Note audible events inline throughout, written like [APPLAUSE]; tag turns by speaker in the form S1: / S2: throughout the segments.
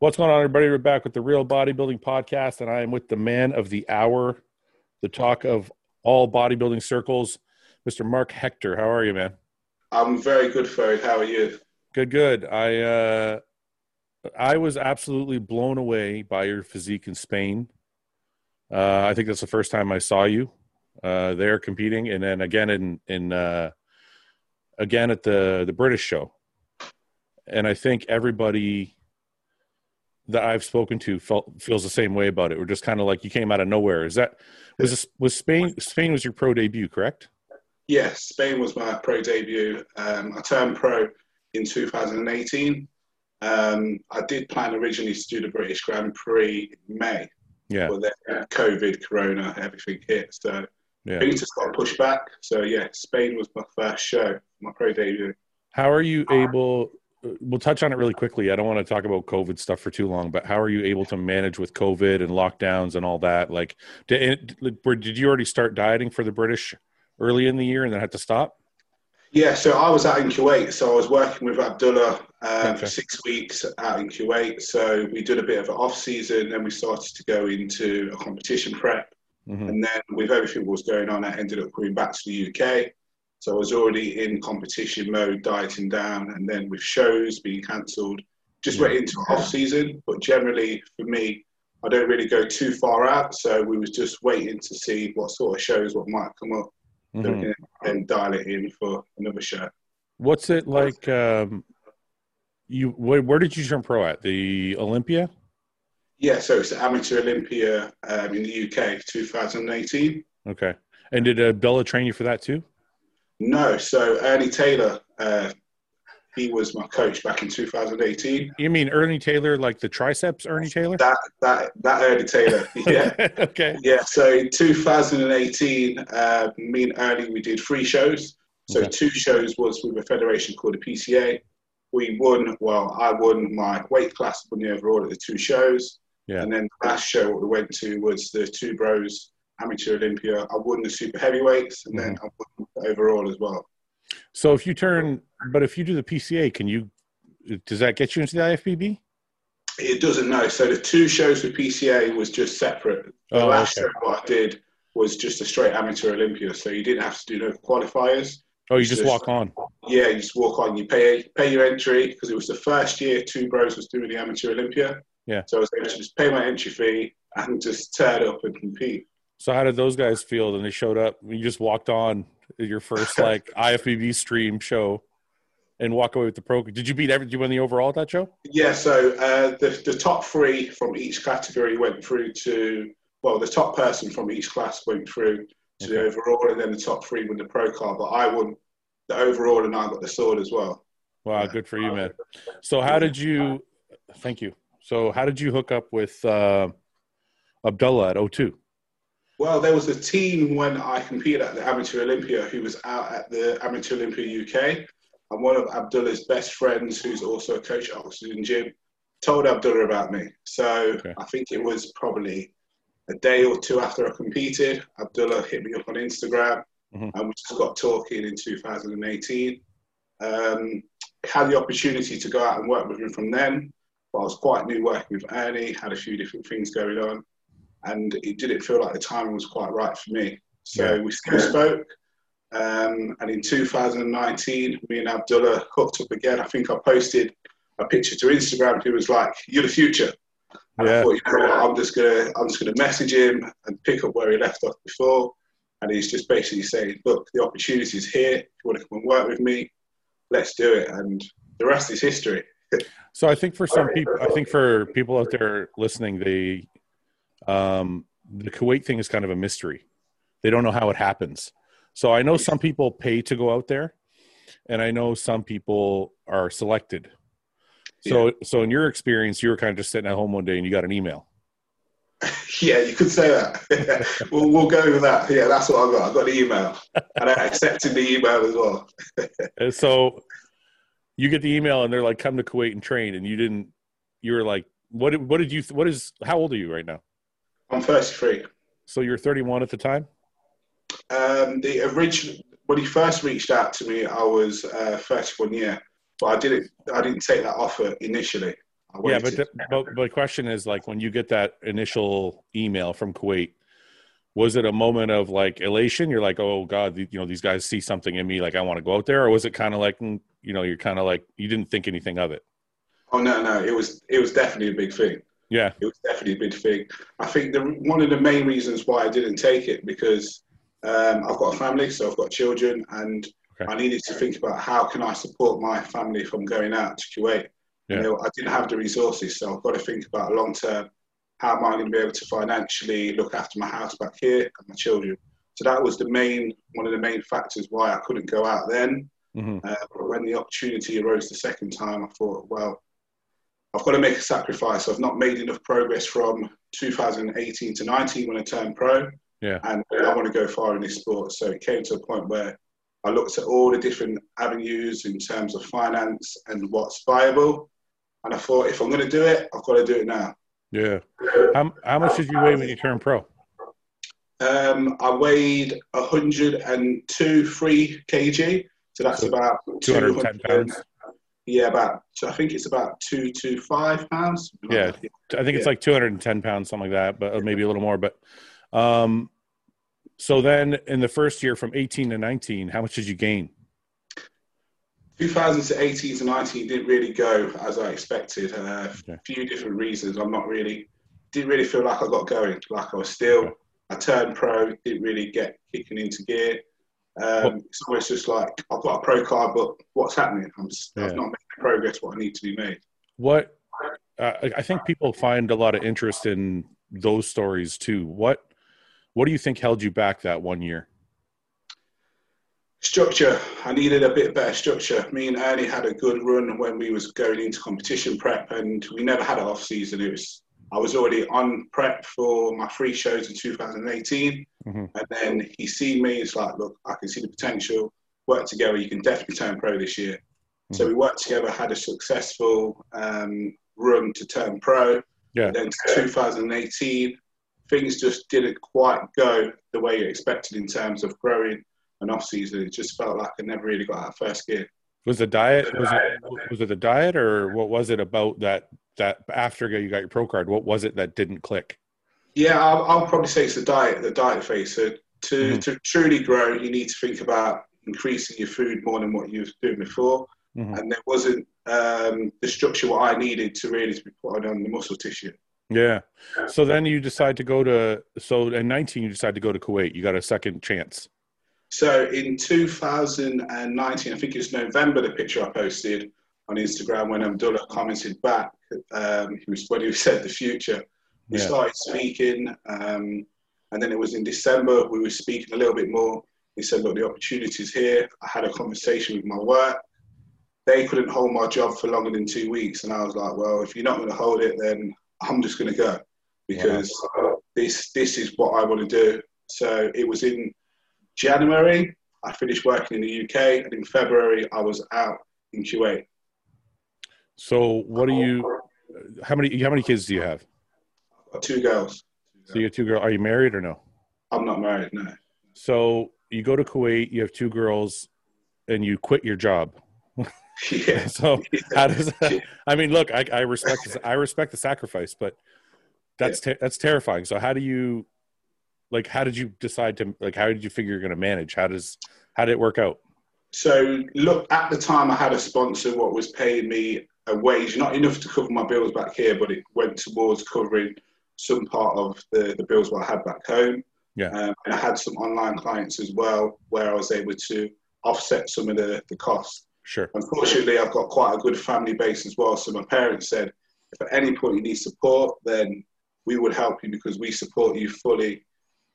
S1: What's going on, everybody? We're back with the Real Bodybuilding Podcast, and I am with the man of the hour, the talk of all bodybuilding circles, Mr. Mark Hector. How are you, man?
S2: I'm very good, Ferry. How are you?
S1: Good, good. I uh, I was absolutely blown away by your physique in Spain. Uh, I think that's the first time I saw you uh, there competing, and then again in in uh, again at the the British show. And I think everybody that I've spoken to felt feels the same way about it. We're just kind of like you came out of nowhere. Is that was this, was Spain? Spain was your pro debut, correct?
S2: Yes, Spain was my pro debut. Um, I turned pro in 2018. Um, I did plan originally to do the British Grand Prix in May.
S1: Yeah.
S2: But then COVID, Corona, everything hit. So
S1: Yeah.
S2: things just got pushed back. So yeah, Spain was my first show, my pro debut.
S1: How are you able? We'll touch on it really quickly. I don't want to talk about COVID stuff for too long, but how are you able to manage with COVID and lockdowns and all that? Like, did, did you already start dieting for the British early in the year and then had to stop?
S2: Yeah, so I was out in Kuwait. So I was working with Abdullah um,
S1: Okay.
S2: for six weeks out in Kuwait. So we did a bit of an off season, then we started to go into a competition prep.
S1: Mhm.
S2: And then with everything that was going on, I ended up coming back to the UK. So I was already in competition mode, dieting down, and then with shows being cancelled, just went into off season. But generally, for me, I don't really go too far out. So we was just waiting to see what sort of shows what might come up,
S1: Mhm.
S2: can then dial it in for another show.
S1: What's it like? Um, you where, where did you turn pro at the Olympia?
S2: Yeah, so it's the Amateur Olympia um, in the UK, 2018.
S1: Okay, and did Bella train you for that too?
S2: No, so Ernie Taylor, uh, he was my coach back in 2018.
S1: You mean Ernie Taylor, like the triceps Ernie Taylor?
S2: That that that Ernie Taylor, [LAUGHS] yeah,
S1: okay.
S2: yeah. So in 2018, uh, me and Ernie we did three shows. So
S1: Okay.
S2: two shows was with a federation called the PCA. We won. Well, I won my weight class, won the overall at the two shows.
S1: Yeah.
S2: And then the last show we went to was the Two Bros Amateur Olympia. I won the super heavyweights, and then mm. I won overall as well.
S1: So if you turn, but if you do the PCA, can you? Does that get you into the IFBB?
S2: It doesn't know. So the two shows with PCA was just separate. The
S1: Oh,
S2: last
S1: okay.
S2: show what I did was just a straight amateur Olympia, so you didn't have to do no qualifiers.
S1: Oh, you just
S2: Just-
S1: walk on.
S2: Yeah, you just walk on. You pay pay your entry because it was the first year Two Bros was doing the amateur Olympia.
S1: Yeah.
S2: So I was able to just pay my entry fee and just turn up and compete.
S1: So how did those guys feel when they showed up? You just walked on your first [LAUGHS] like IFBB stream show and walk away with the pro. Did you beat every? Did you win the overall at that show?
S2: Yeah, so uh, the, the top three from each category went through to, well, the top person from each class went through to the overall, and then the top three won the pro card. But I won the overall, and I got the sword as well.
S1: Wow, good for you, man. So how did you? Thank you. So how did you hook up with uh, Abdullah at O2?
S2: Well, there was a team when I competed at the Amateur Olympia who was out at the Amateur Olympia UK, and one of Abdullah's best friends, who's also a coach at Oxygen Gym, told Abdullah about me. So
S1: Okay.
S2: I think it was probably a day or two after I competed. Abdullah hit me up on Instagram,
S1: Mhm.
S2: and we just got talking in 2018. Um, had the opportunity to go out and work with him from then, but I was quite new working with Ernie, had a few different things going on and it didn't feel like the timing was quite right for me. So
S1: Yeah.
S2: we still spoke. Um, and in 2019, me and Abdullah hooked up again. I think I posted a picture to Instagram. He was like, "You're the future." And
S1: Yeah.
S2: I thought, you know what, I'm just gonna, I'm just gonna message him and pick up where he left off before. And he's just basically saying, "Look, the opportunity is here. If you want to come and work with me, let's do it." And the rest is history.
S1: So I think for some [LAUGHS] people, I think for people out there listening, they um, the Kuwait thing is kind of a mystery. They don't know how it happens. So I know some people pay to go out there, and I know some people are selected. So, so in your experience, you were kind of just sitting at home one day and you got an email. [LAUGHS]
S2: Yeah, you could say that. [LAUGHS] we'll, we'll go with that. Yeah, that's what I got. I got the email, and I accepted the email as well. [LAUGHS]
S1: So you get the email and they're like, "Come to Kuwait and train," and you didn't. You were like, "What? What did you? What is? How old are you right now?"
S2: I'm 33.
S1: So you're 31 at the time.
S2: Um, the original when he first reached out to me, I was uh, 31 year, but I didn't. I didn't take that offer initially. I
S1: Yeah, but the, but but the question is like when you get that initial email from Kuwait, was it a moment of like elation? You're like, oh god, you know these guys see something in me, like I want to go out there, or was it kind of like, mm, you know, you're kind of like you didn't think anything of it?
S2: oh no, no, it was it was definitely a big thing.
S1: Yeah,
S2: It was definitely a big thing. I think the one of the main reasons why I didn't take it because um, I've got a family, so I've got children, and
S1: Okay.
S2: I needed to think about how can I support my family from going out to Kuwait.
S1: Yeah.
S2: You know, I didn't have the resources, so I've got to think about long term. How am I going to be able to financially look after my house back here and my children? So that was the main one of the main factors why I couldn't go out then.
S1: hmm
S2: Uh, but when the opportunity arose the second time, I thought, well, I've got to make a sacrifice. I've not made enough progress from 2018 to 19 when I turned pro,
S1: yeah,
S2: and I want to go far in this sport. So it came to a point where I looked at all the different avenues in terms of finance and what's viable, and I thought, if I'm going to do it, I've got to do it now.
S1: yeah. How how much did you weigh when you turned pro?
S2: Um, I weighed 102 free kg, so that's about
S1: 210 pounds.
S2: Yeah, about I think it's about two to five pounds.
S1: Yeah. I think it's
S2: Yeah.
S1: like 210 pounds, something like that, but maybe a little more. But um, so then in the first year from 18 to 19, how much did you gain?
S2: 2000 to 18 to 19 didn't really go as I expected. Uh,
S1: Okay.
S2: A few different reasons. I'm not really didn't really feel like I got going. Like I was still. I turned pro. Didn't really get kicking into gear. Um, it's almost just like I've got a pro card, but what's happening? I'm, s-
S1: Yeah.
S2: I've not made the progress what I need to be made.
S1: What uh, I I think people find a lot of interest in those stories too. What what do you think held you back that one year?
S2: Structure. I needed a bit better structure. Me and Ernie had a good run when we was going into competition prep, and we never had an off season. It was I was already on prep for my free shows in 2018,
S1: Mhm.
S2: and then he seen me. It's like, look, I can see the potential. Work together. You can definitely turn pro this year. So we worked together, had a successful um, run to turn pro.
S1: Yeah.
S2: Then 2018, things just didn't quite go the way you expected in terms of growing an off season. It just felt like I never really got out of first gear.
S1: Was the diet was it was it the diet or what was it about that that after you got your pro card? What was it that didn't click?
S2: Yeah, I'll, I'll probably say it's the diet, the diet phase. So to,
S1: Mhm.
S2: to truly grow, you need to think about increasing your food more than what you were doing before.
S1: Mhm.
S2: And there wasn't um, the structure what I needed to really to be putting on the muscle tissue.
S1: Yeah. So then you decide to go to so in 19 you decide to go to Kuwait. You got a second chance.
S2: So in 2019, I think it's November, the picture I posted on Instagram when Abdullah commented back, um, he was when he [LAUGHS] said the future. We
S1: Yeah.
S2: started speaking, um, and then it was in December we were speaking a little bit more. He said, "Look, the opportunity's here." I had a conversation with my work. They couldn't hold my job for longer than two weeks, and I was like, "Well, if you're not going to hold it, then I'm just going to go because this this is what I want to do." So it was in January. I finished working in the UK, and in February I was out in Kuwait.
S1: So what do you how many how many kids do you have?
S2: Two girls.
S1: So you have two girls. Are you married or no?
S2: I'm not married, no.
S1: So you go to Kuwait, you have two girls, and you quit your job. [LAUGHS]
S2: yeah. [LAUGHS]
S1: So how does that, I mean, look, I, I respect I respect the sacrifice, but that's te- that's terrifying. So how do you like? How did you decide to like? How did you figure you're going to manage? How does how did it work out?
S2: So look, at the time I had a sponsor what was paying me a wage, not enough to cover my bills back here, but it went towards covering some part of the, the bills what I had back home.
S1: Yeah.
S2: Um, and I had some online clients as well where I was able to offset some of the, the costs.
S1: Sure.
S2: Unfortunately, I've got quite a good family base as well. So my parents said, if at any point you need support, then we would help you because we support you fully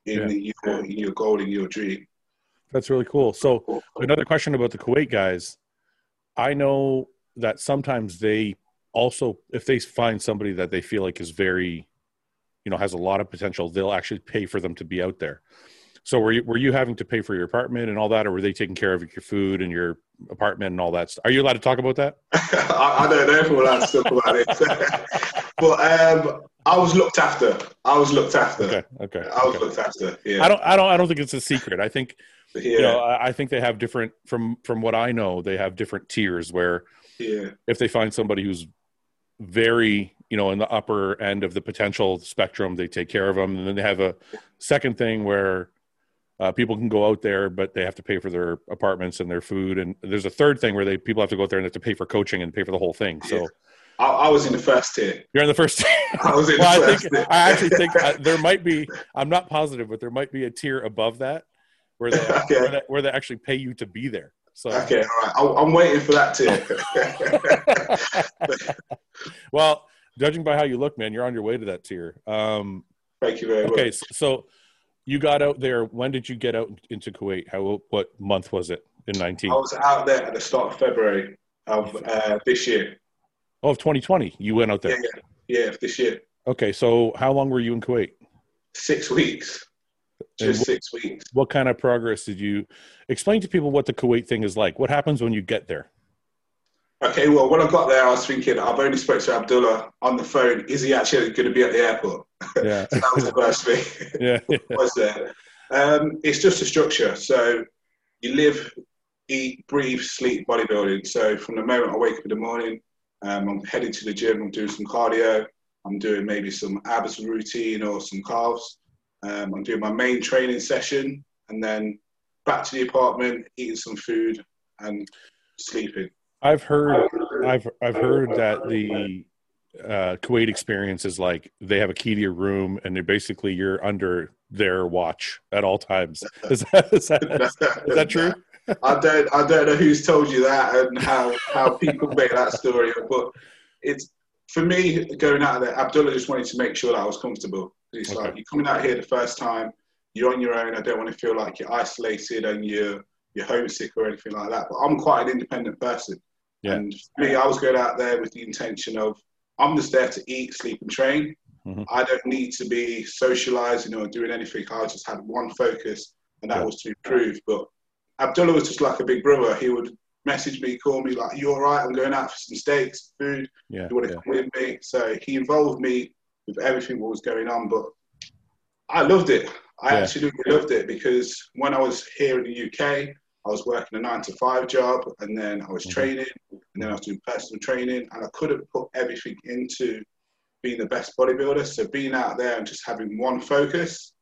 S2: in,
S1: Yeah.
S2: the, your, in your goal, in your dream.
S1: That's really cool. So another question about the Kuwait guys. I know that sometimes they also, if they find somebody that they feel like is very, you know, has a lot of potential, they'll actually pay for them to be out there. So were you were you having to pay for your apartment and all that, or were they taking care of your food and your apartment and all that stuff? Are you allowed to talk about that? [LAUGHS]
S2: I, I don't know if we're allowed to talk about it. [LAUGHS] but um, I was looked after. I was looked after.
S1: Okay, okay.
S2: I was
S1: okay.
S2: looked after. Yeah.
S1: I don't, I don't, I don't think it's a secret. I think
S2: yeah.
S1: you know, I, I think they have different from from what I know, they have different tiers where
S2: yeah.
S1: if they find somebody who's very you know in the upper end of the potential spectrum they take care of them and then they have a second thing where uh, people can go out there but they have to pay for their apartments and their food and there's a third thing where they people have to go out there and they have to pay for coaching and pay for the whole thing so
S2: Yeah. I, I was in the first tier.
S1: you're in the first tier [LAUGHS]
S2: I was in [LAUGHS]
S1: well,
S2: the
S1: I think
S2: tier.
S1: I actually think uh, there might be. I'm not positive, but there might be a tier above that where they [LAUGHS]
S2: Okay.
S1: where, they, where they actually pay you to be there. So,
S2: Okay, all right. I, I'm waiting for that tier. [LAUGHS]
S1: well, judging by how you look, man, you're on your way to that tier. Um,
S2: Thank you very
S1: okay,
S2: much.
S1: s- so you got out there. When did you get out into Kuwait? How? What month was it in 19?
S2: I was out there at the start of February of uh, this year.
S1: Oh, of 2020. You went out there.
S2: Yeah, yeah, yeah, this year.
S1: Okay, so how long were you in Kuwait?
S2: Six weeks. Just
S1: wh-
S2: six weeks.
S1: what kind of progress did you explain to people what the Kuwait thing is like? What happens when you get there?
S2: Okay, well, when I got there, I was thinking, I've only spoke to Abdullah on the phone. Is he actually going to be at the airport?
S1: Yeah,
S2: So [LAUGHS] that was the first thing. [LAUGHS]
S1: yeah, [LAUGHS]
S2: was there. Um, it's just a structure. So you live, eat, breathe, sleep bodybuilding. So from the moment I wake up in the morning, um, I'm heading to the gym. I'm doing some cardio. I'm doing maybe some abs routine or some calves. Um, I'm doing my main training session, and then back to the apartment, eating some food and sleeping.
S1: I've heard, I've I've heard that the uh, Kuwait experience is like they have a key to your room, and they're basically you're under their watch at all times. [LAUGHS] Is that is that, is that true?
S2: I don't I don't know who's told you that and how how people make that story, but it's for me going out of there. Abdullah just wanted to make sure that I was comfortable. It's
S1: Okay.
S2: like you're coming out here the first time, you're on your own. I don't want to feel like you're isolated and you're you're homesick or anything like that. But I'm quite an independent person,
S1: Yeah.
S2: and for me, I was going out there with the intention of I'm just there to eat, sleep, and train.
S1: Mhm.
S2: I don't need to be socializing or doing anything. I just had one focus, and that
S1: Yeah.
S2: was to improve. But Abdullah was just like a big brother. He would message me, call me, like, "You all right? I'm going out for some steaks, food.
S1: Yeah,
S2: You want to
S1: yeah.
S2: come with me?" So he involved me with everything what was going on. But I loved it. I
S1: Yeah.
S2: absolutely loved it because when I was here in the UK, I was working a nine to five job, and then I was
S1: Mhm.
S2: training, and then I was doing personal training, and I couldn't put everything into being the best bodybuilder. So being out there and just having one focus,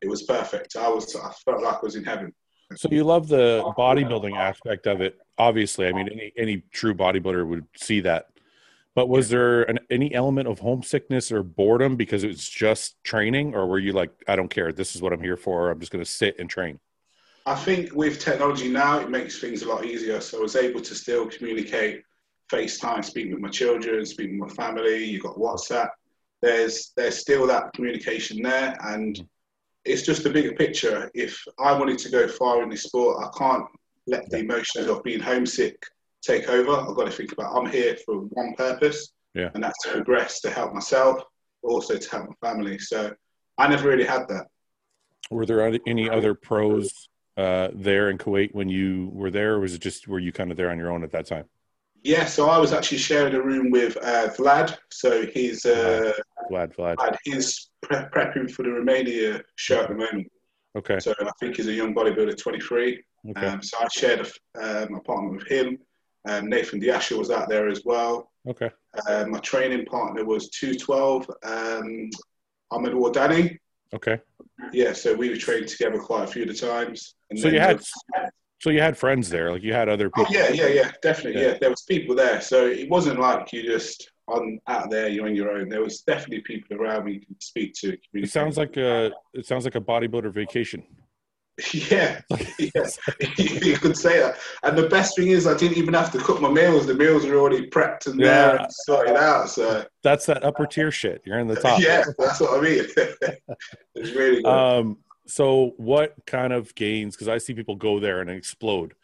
S2: it was perfect. I was, I felt like I was in heaven.
S1: So you love the bodybuilding aspect of it. Obviously, I mean, any any true bodybuilder would see that. But was there an, any element of homesickness or boredom because it was just training, or were you like, I don't care, this is what I'm here for. I'm just going to sit and train.
S2: I think with technology now, it makes things a lot easier. So I was able to still communicate, FaceTime, speak with my children, speak with my family. You've got WhatsApp. There's there's still that communication there, and mm-hmm. it's just a bigger picture. If I wanted to go far in this sport, I can't let the emotions of being homesick take over. I've got to think about I'm here for one purpose,
S1: Yeah.
S2: and that's to progress, to help myself, but also to help my family. So I never really had that.
S1: Were there any other pros uh, there in Kuwait when you were there, or was it just were you kind of there on your own at that time?
S2: Yeah, so I was actually sharing a room with uh, Vlad. So he's uh,
S1: Vlad, Vlad.
S2: Vlad, he's pre- prepping for the Romania show at the moment.
S1: Okay,
S2: So I think he's a young bodybuilder, 23.
S1: okay,
S2: Um, so I shared a um, apartment with him. Um, Nathan De Asha was out there as well.
S1: okay.
S2: Uh, my training partner was 212, um, Ahmed Wardani.
S1: Okay.
S2: Yeah, so we were training together quite a few of the times. And
S1: So you had so you had friends there, like you had other people.
S2: Oh
S1: people.
S2: yeah, yeah, yeah, definitely.
S1: Yeah.
S2: Yeah. there was people there, so it wasn't like you just on out there, you're on your own. There was definitely people around you can speak to.
S1: It sounds like a it sounds like a bodybuilder vacation. [LAUGHS]
S2: yeah, yeah, [LAUGHS] you could say that. And the best thing is, I didn't even have to cook my meals. The meals were already prepped and there and sorted out. So
S1: That's that upper tier shit. You're in the top. [LAUGHS]
S2: yeah, that's what I mean. it's really good.
S1: Um, so what kind of gains? Because I see people go there and explode,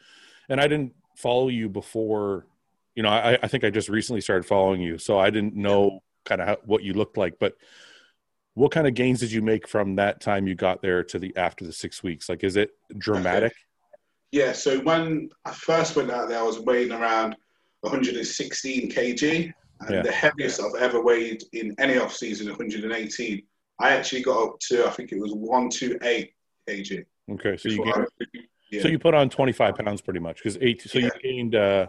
S1: and I didn't follow you before. You know, I, I think I just recently started following you, so I didn't know kind of how, what you looked like. But what kind of gains did you make from that time you got there to the after the six weeks? Like, is it dramatic?
S2: Yeah, so when I first went out there, I was weighing around 116 kg, and
S1: Yeah.
S2: the heaviest I've ever weighed in any off season, 118. I actually got up to, I think it was 128 kg.
S1: Okay, so you gained,
S2: I- yeah.
S1: so you put on twenty five pounds pretty much because eight. So you gained uh,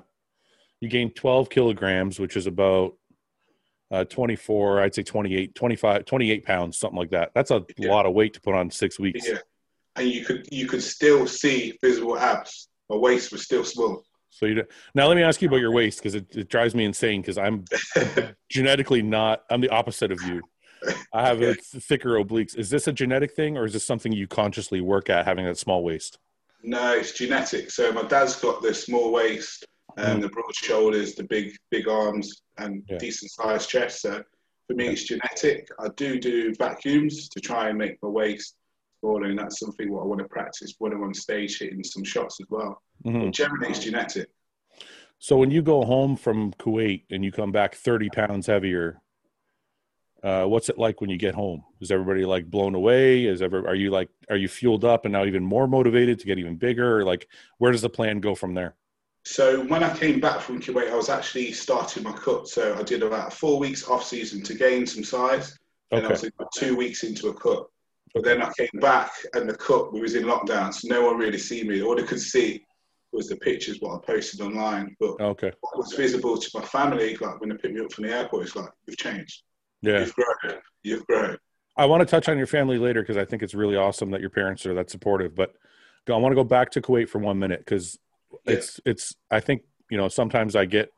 S1: you gained twelve kilograms, which is about uh, 24, I'd say 28, 25, 28 pounds, something like that. That's a
S2: Yeah.
S1: lot of weight to put on six weeks.
S2: Yeah, and you could you could still see visible abs. My waist was still small.
S1: So you do, now let me ask you about your waist because it, it drives me insane because I'm [LAUGHS] genetically not. I'm the opposite of you. I have a thicker obliques. Is this a genetic thing or is this something you consciously work at having that small waist?
S2: No, it's genetic. So my dad's got the small waist and the broad shoulders, the big big arms, and
S1: Yeah.
S2: decent sized chest. So for me, it's genetic. I do do vacuums to try and make my waist smaller, and that's something what I want to practice when I'm on stage hitting some shots as well.
S1: Mhm.
S2: But generally, it's genetic.
S1: So when you go home from Kuwait and you come back 30 pounds heavier, uh, what's it like when you get home? Is everybody like blown away? Is ever are you like are you fueled up and now even more motivated to get even bigger? Or like where does the plan go from there?
S2: So when I came back from Kuwait, I was actually starting my cut. So I did about four weeks off season to gain some size, and I was about two weeks into a cut. But then I came back, and the cut we was in lockdown, so no one really see me. All they could see was the pictures what I posted online. But
S1: Okay.
S2: what was visible to my family, like when they picked me up from the airport, it's like you've changed,
S1: Yeah.
S2: you've grown, you've grown.
S1: I want to touch on your family later because I think it's really awesome that your parents are that supportive. But I want to go back to Kuwait for one minute because
S2: Yeah.
S1: it's it's. I think you know sometimes I get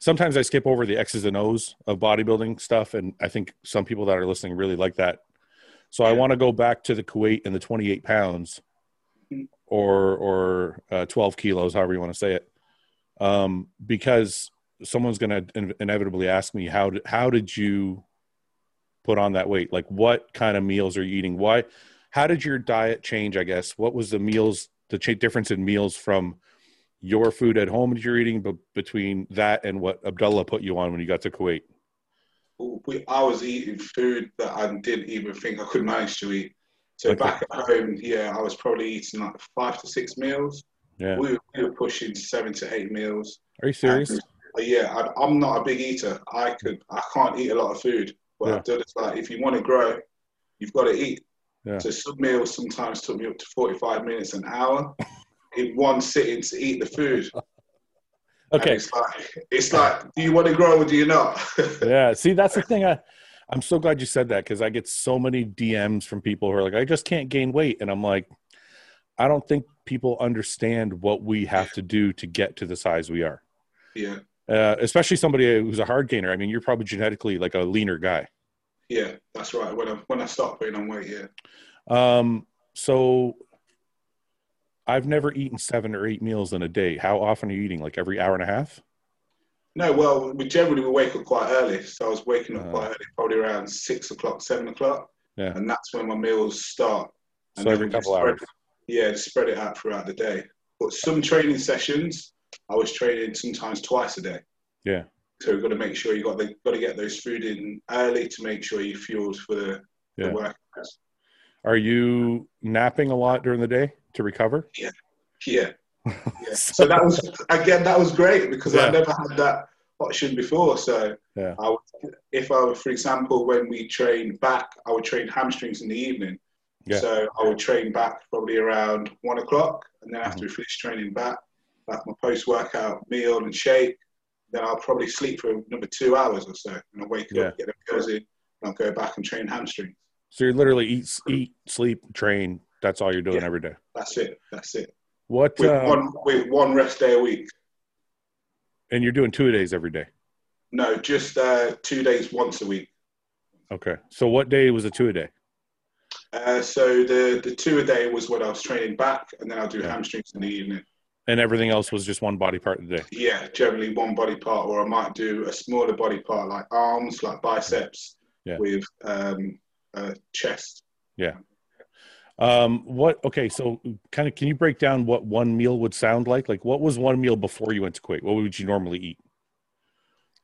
S1: sometimes I skip over the X's and O's of bodybuilding stuff, and I think some people that are listening really like that. So I want to go back to the Kuwait and the 28 pounds,
S2: Mhm.
S1: or or uh, 12 kilos, however you want to say it, um, because someone's going to inevitably ask me how did, how did you put on that weight? Like what kind of meals are you eating? Why? How did your diet change? I guess what was the meals, the cha- difference in meals from your food at home that you're eating, but between that and what Abdullah put you on when you got to Kuwait?
S2: we, I was eating food that I didn't even think I could manage to eat. So
S1: Okay.
S2: back at home, yeah, I was probably eating like five to six meals.
S1: Yeah.
S2: We, were, we were pushing seven to eight meals.
S1: Are you serious?
S2: And, uh, yeah, I, I'm not a big eater. I could, I can't eat a lot of food. But
S1: Yeah.
S2: I've done it's like if you want to grow, you've got to eat.
S1: Yeah.
S2: So some meals sometimes took me up to 45 minutes, an hour, [LAUGHS] in one sitting to eat the food. [LAUGHS] And
S1: Okay.
S2: it's like, it's like, do you want to grow or do you not? [LAUGHS]
S1: yeah. See, that's the thing. I, I'm so glad you said that because I get so many DMs from people who are like, I just can't gain weight. And I'm like, I don't think people understand what we have to do to get to the size we are.
S2: yeah,
S1: Uh, especially somebody who's a hard gainer. I mean, you're probably genetically like a leaner guy.
S2: yeah, that's right. When I when I start putting on weight, yeah.
S1: Um, so I've never eaten seven or eight meals in a day. How often are you eating? Like every hour and a half?
S2: No, well, we generally we wake up quite early, so I was waking up
S1: Uh.
S2: quite early, probably around six o'clock, seven o'clock,
S1: Yeah.
S2: and that's when my meals start. And
S1: So every couple hours.
S2: Yeah, spread it out throughout the day. But some training sessions, I was training sometimes twice a day.
S1: Yeah.
S2: So we've got to make sure you got the, got to get those food in early to make sure you're fueled for the,
S1: Yeah.
S2: the work.
S1: Are you napping a lot during the day to recover?
S2: Yeah. yeah. [LAUGHS] So that was again that was great because
S1: Yeah.
S2: I never had that option before. So
S1: Yeah.
S2: I would, if I would, for example, when we train back, I would train hamstrings in the evening.
S1: Yeah.
S2: So I would train back probably around one o'clock, and then
S1: Mm-hmm.
S2: after we finish training back, like my post-workout meal and shake, then I'll probably sleep for another two hours or so, and I'll wake
S1: Yeah.
S2: up, get the meals in, and I'll go back and train hamstrings.
S1: So you're literally eat, eat, sleep, train. That's all you're doing
S2: Yeah.
S1: every day.
S2: That's it. That's it.
S1: What?
S2: With
S1: Um,
S2: one with one rest day a week.
S1: and you're doing two days every day.
S2: No, just uh, two days once a week.
S1: Okay. So what day was a two a day?
S2: Uh, so the the two a day was when I was training back, and then I'll do
S1: Yeah.
S2: hamstrings in the evening.
S1: And everything else was just one body part a day.
S2: Yeah, generally one body part, or I might do a smaller body part like arms, like biceps,
S1: Yeah.
S2: with um, uh, chest.
S1: Um, what? Okay, so kind of, can you break down what one meal would sound like? Like, what was one meal before you went to Kuwait? What would you normally eat?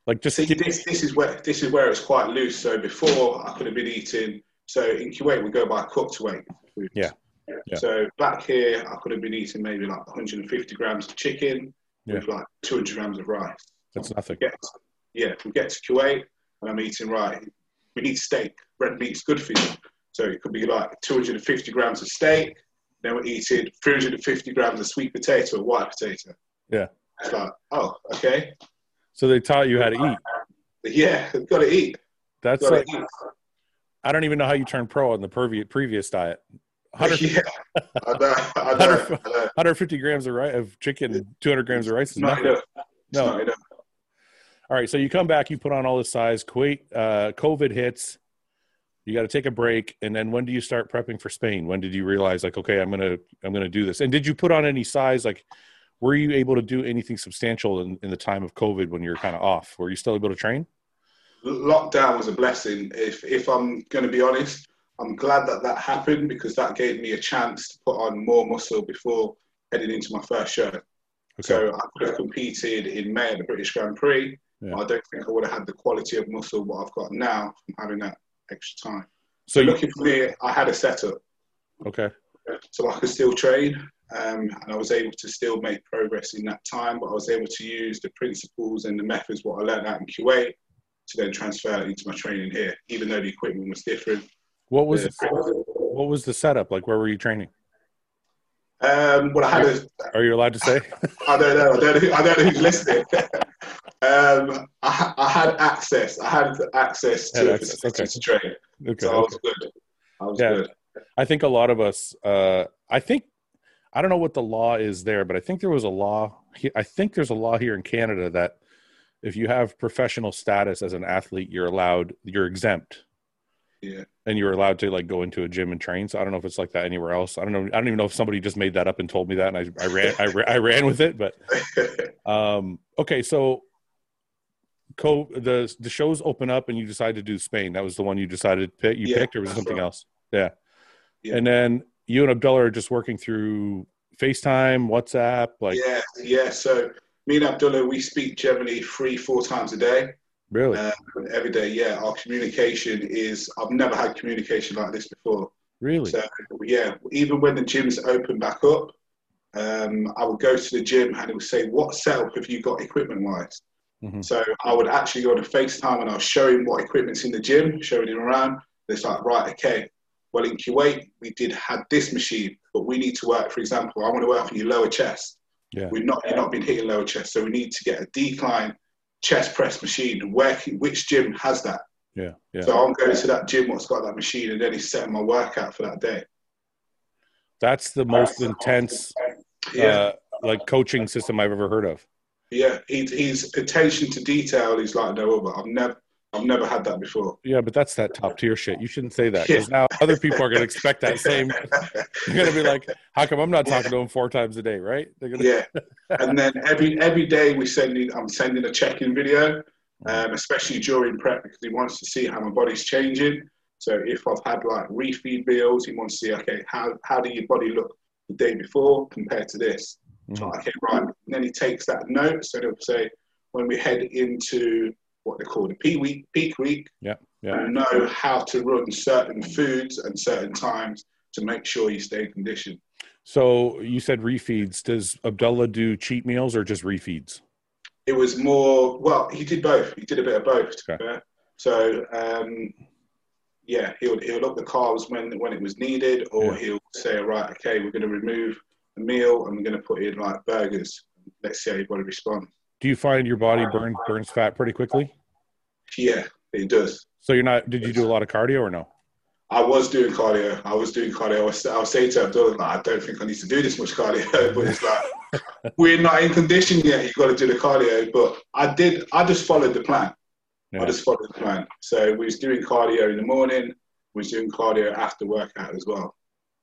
S1: Like, just
S2: See, this this is where this is where it's quite loose. So before I could have been eating. So in Kuwait we go by cooked weight. foods.
S1: Yeah. Yeah.
S2: So back here I could have been eating maybe like 150 grams of chicken with like 200 grams of rice.
S1: that's nothing.
S2: get yeah, we get to Kuwait and I'm eating right, we need steak. Red meat's good for you. So it could be like 250 grams of steak. Then we're eating 350 grams of sweet potato or white potato.
S1: Yeah.
S2: It's like, oh, okay.
S1: So they taught you how to eat.
S2: Yeah, [LAUGHS] got to eat.
S1: That's like
S2: eat.
S1: I don't even know how you turned pro on the previous previous diet. 100, [LAUGHS]
S2: Yeah, I know, I [LAUGHS] know,
S1: Hundred-
S2: I know.
S1: 150 grams of rice of chicken 200 grams of rice is
S2: Not enough.
S1: No.
S2: not enough.
S1: All right, so you come back, you put on all this size. Kuwait, uh, COVID hits. You got to take a break, and then when do you start prepping for Spain? When did you realize, like, okay, I'm gonna, I'm gonna do this? And did you put on any size? Like, were you able to do anything substantial in, in the time of COVID when you were kind of off? Were you still able to train?
S2: Lockdown was a blessing. If if I'm going to be honest, I'm glad that that happened because that gave me a chance to put on more muscle before heading into my first show. So I could have competed in May at the British Grand Prix.
S1: Yeah.
S2: I don't think I would have had the quality of muscle what I've got now from having that extra time.
S1: so you,
S2: looking for me, I had a setup.
S1: okay,
S2: so I could still train, um, and I was able to still make progress in that time. But I was able to use the principles and the methods what I learned out in Kuwait to then transfer into my training here, even though the equipment was different.
S1: what was
S2: The-
S1: what was the setup like? Where were you training?
S2: Um, well, I had a,
S1: Are you allowed to say?
S2: I don't know, I don't know, who- I don't know who's listening. [LAUGHS] um, I, I had access, I had access to a
S1: access, okay.
S2: to train,
S1: Okay,
S2: so I was good. I was
S1: Yeah.
S2: good.
S1: I think a lot of us. Uh, I think I don't know what the law is there, but I think there was a law. I think there's a law here in Canada that if you have professional status as an athlete, you're allowed. You're exempt,
S2: Yeah.
S1: and you're allowed to like go into a gym and train. So I don't know if it's like that anywhere else. I don't know. I don't even know if somebody just made that up and told me that, and I, I ran. I, I ran with it. But [LAUGHS] um, okay, so. Co- the the shows open up and you decide to do Spain. That was the one you decided to pick. You
S2: Yeah,
S1: picked, or was it something
S2: right.
S1: else? Yeah.
S2: Yeah.
S1: And then you and Abdullah are just working through FaceTime, WhatsApp, like
S2: yeah, yeah. So me and Abdullah, we speak generally three, four times a day.
S1: really,
S2: Uh, every day, yeah. Our communication is, I've never had communication like this before.
S1: really.
S2: So, yeah, even when the gyms open back up, um, I would go to the gym and it would say, What setup have you got equipment wise?
S1: Mhm.
S2: So I would actually go on a FaceTime and I'll show him what equipment's in the gym, showing him around. It's like, right, okay. Well, in Kuwait, we did had this machine, but we need to work, for example, I want to work on your lower chest.
S1: Yeah.
S2: We've not, you've not been hitting lower chest, so we need to get a decline chest press machine. Where, can- which gym has that?
S1: Yeah, yeah.
S2: So I'm going to that gym what's got that machine, and then he's setting my workout for that day.
S1: That's the most intense,
S2: Yeah,
S1: uh, like coaching system I've ever heard of.
S2: Yeah. He, his attention to detail is like no other. I've never, I've never had that before.
S1: Yeah, but that's that top tier shit. You shouldn't say that because now other people are going to expect that [LAUGHS] same. You're going to be like, how come I'm not talking to him four times a day, right? They're gonna,
S2: yeah, and then every every day we sending, I'm sending a check-in video, um, especially during prep because he wants to see how my body's changing. So if I've had like refeed meals, he wants to see okay how how did your body look the day before compared to this. So, okay, right. And then he takes that note. So they'll say, when we head into what they call the peak week, peak week,
S1: Yeah, yeah.
S2: you know how to run certain foods and certain times to make sure you stay in condition.
S1: So you said refeeds. Does Abdullah do cheat meals or just refeeds?
S2: It was more, well, he did both. He did a bit of both,
S1: Okay.
S2: So, um, yeah, he'll, he'll up the carbs when, when it was needed, or
S1: Yeah.
S2: he'll say, right, okay, we're going to remove a meal and we're going to put in like burgers. Let's see how your body responds.
S1: Do you find your body burns burns fat pretty quickly?
S2: Yeah, it does.
S1: So you're not. Did you do a lot of cardio or no?
S2: I was doing cardio. I was doing cardio. I was, I was saying to Abdullah, like, I don't think I need to do this much cardio. [LAUGHS] but it's like, [LAUGHS] we're not in condition yet. You've got to do the cardio. But I did, I just followed the plan.
S1: Yeah.
S2: I just followed the plan. So we was doing cardio in the morning. We was doing cardio after workout as well.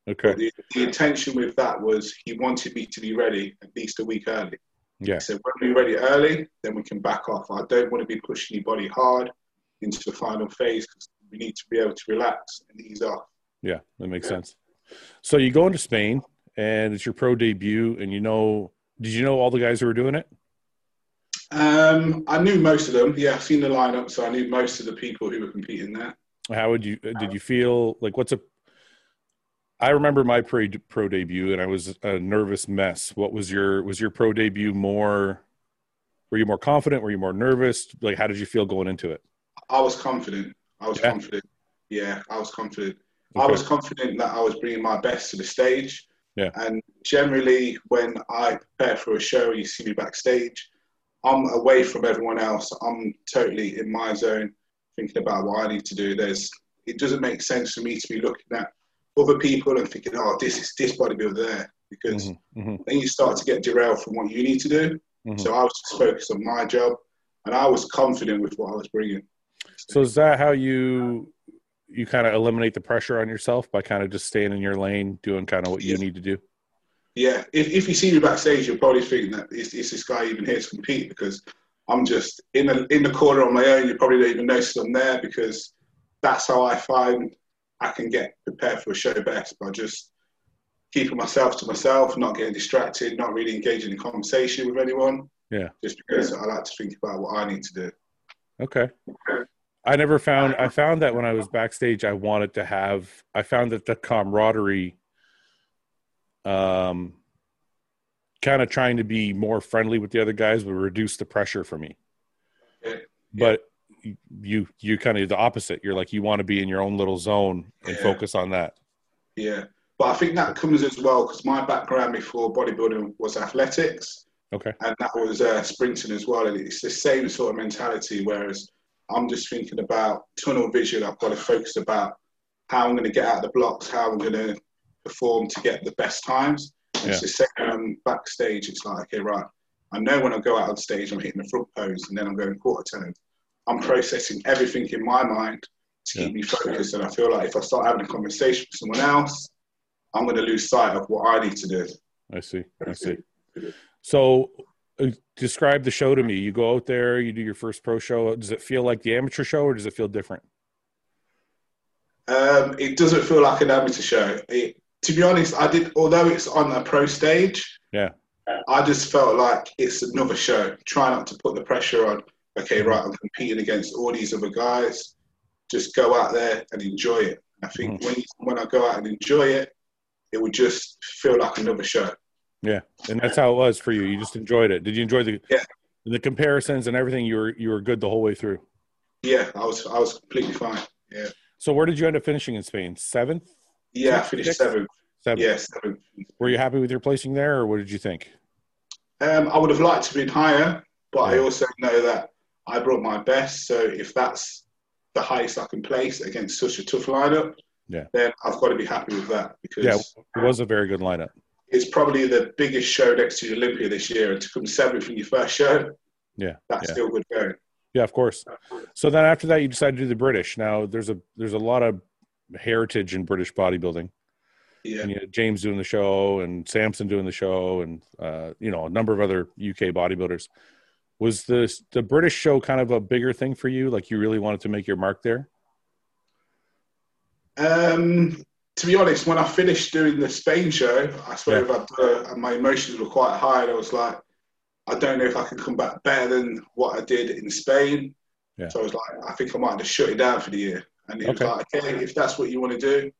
S1: Okay.
S2: The, the intention with that was he wanted me to be ready at least a week early.
S1: Yeah.
S2: So when we're ready early, then we can back off. I don't want to be pushing your body hard into the final phase because we need to be able to relax and ease off.
S1: Yeah, that makes sense. So you go into Spain and it's your pro debut, and you know, did you know all the guys who were doing it?
S2: Um, I knew most of them. Yeah, I've seen the lineup, so I knew most of the people who were competing there.
S1: How would you did you feel like what's a I remember my pro, pro debut and I was a nervous mess. What was your was your pro debut more were you more confident? Were you more nervous? Like how did you feel going into it?
S2: I was confident. I was
S1: Yeah.
S2: confident. Yeah, I was confident. I was confident that I was bringing my best to the stage.
S1: Yeah.
S2: And generally, when I prepare for a show, you see me backstage. I'm away from everyone else. I'm totally in my zone, thinking about what I need to do. There's it doesn't make sense for me to be looking at other people and thinking, oh, this is this bodybuilder there, because
S1: Mhm, mhm,
S2: then you start to get derailed from what you need to do.
S1: mhm.
S2: So I was just focused on my job, and I was confident with what I was bringing.
S1: So is that how you you kind of eliminate the pressure on yourself by kind of just staying in your lane, doing kind of what you need to do?
S2: Yeah, if, if you see me backstage, you're probably thinking that is, is this guy even here to compete? Because I'm just in the in the corner on my own. You probably don't even notice I'm there because that's how I find I can get prepared for a show best by just keeping myself to myself, not getting distracted, not really engaging in conversation with anyone.
S1: Yeah.
S2: Just because I like to think about what I need to do.
S1: Okay. I never found I found that when I was backstage I wanted to have I found that the camaraderie um kind of trying to be more friendly with the other guys would reduce the pressure for me.
S2: Yeah.
S1: But you you kind of the opposite. You're like you want to be in your own little zone and
S2: Yeah.
S1: focus on that.
S2: Yeah. But I think that comes as well because my background before bodybuilding was athletics.
S1: Okay.
S2: and that was uh, sprinting as well. And it's the same sort of mentality. Whereas I'm just thinking about tunnel vision. I've got to focus about how I'm going to get out of the blocks, how I'm going to perform to get the best times.
S1: Yeah.
S2: It's the same I'm backstage. It's like, okay, right. I know when I go out on stage, I'm hitting the front pose, and then I'm going quarter turn. I'm processing everything in my mind to keep me focused. And I feel like if I start having a conversation with someone else, I'm going to lose sight of what I need to do.
S1: I see. I see. So uh, describe the show to me. You go out there, you do your first pro show. Does it feel like the amateur show or does it feel different?
S2: Um, it doesn't feel like an amateur show. It, to be honest, I did. Although it's on a pro stage,
S1: Yeah.
S2: I just felt like it's another show. Try not to put the pressure on. Okay, right, I'm competing against all these other guys. Just go out there and enjoy it. I think when when I go out and enjoy it, it would just feel like another show.
S1: Yeah, and that's how it was for you. You just enjoyed it. Did you enjoy the
S2: Yeah.
S1: the comparisons and everything? You were you were good the whole way through.
S2: Yeah, I was I was completely fine. Yeah,
S1: So where did you end up finishing in Spain? Seventh,
S2: yeah, I finished seventh.
S1: seventh.
S2: Yeah, seventh.
S1: Were you happy with your placing there, or what did you think?
S2: Um, I would have liked to have been higher, but I also know that I brought my best. So if that's the highest I can place against such a tough lineup,
S1: Yeah.
S2: then I've got to be happy with that because
S1: Yeah, it was a very good lineup.
S2: it's probably the biggest show next to Olympia this year. And to come seventh in your first show,
S1: Yeah,
S2: that's
S1: yeah.
S2: still good going.
S1: Yeah, of course. So then after that, you decided to do the British. Now there's a there's a lot of heritage in British bodybuilding.
S2: Yeah.
S1: And you James doing the show, and Samson doing the show, and uh, you know a number of other UK bodybuilders. Was the the British show kind of a bigger thing for you? Like you really wanted to make your mark there?
S2: Um, to be honest, when I finished doing the Spain show, I swear about uh, my emotions were quite high, and I was like, I don't know if I can come back better than what I did in Spain.
S1: Yeah.
S2: So I was like, I think I might have just shut it down for the year. And it
S1: Okay.
S2: was like, okay, if that's what you want to do.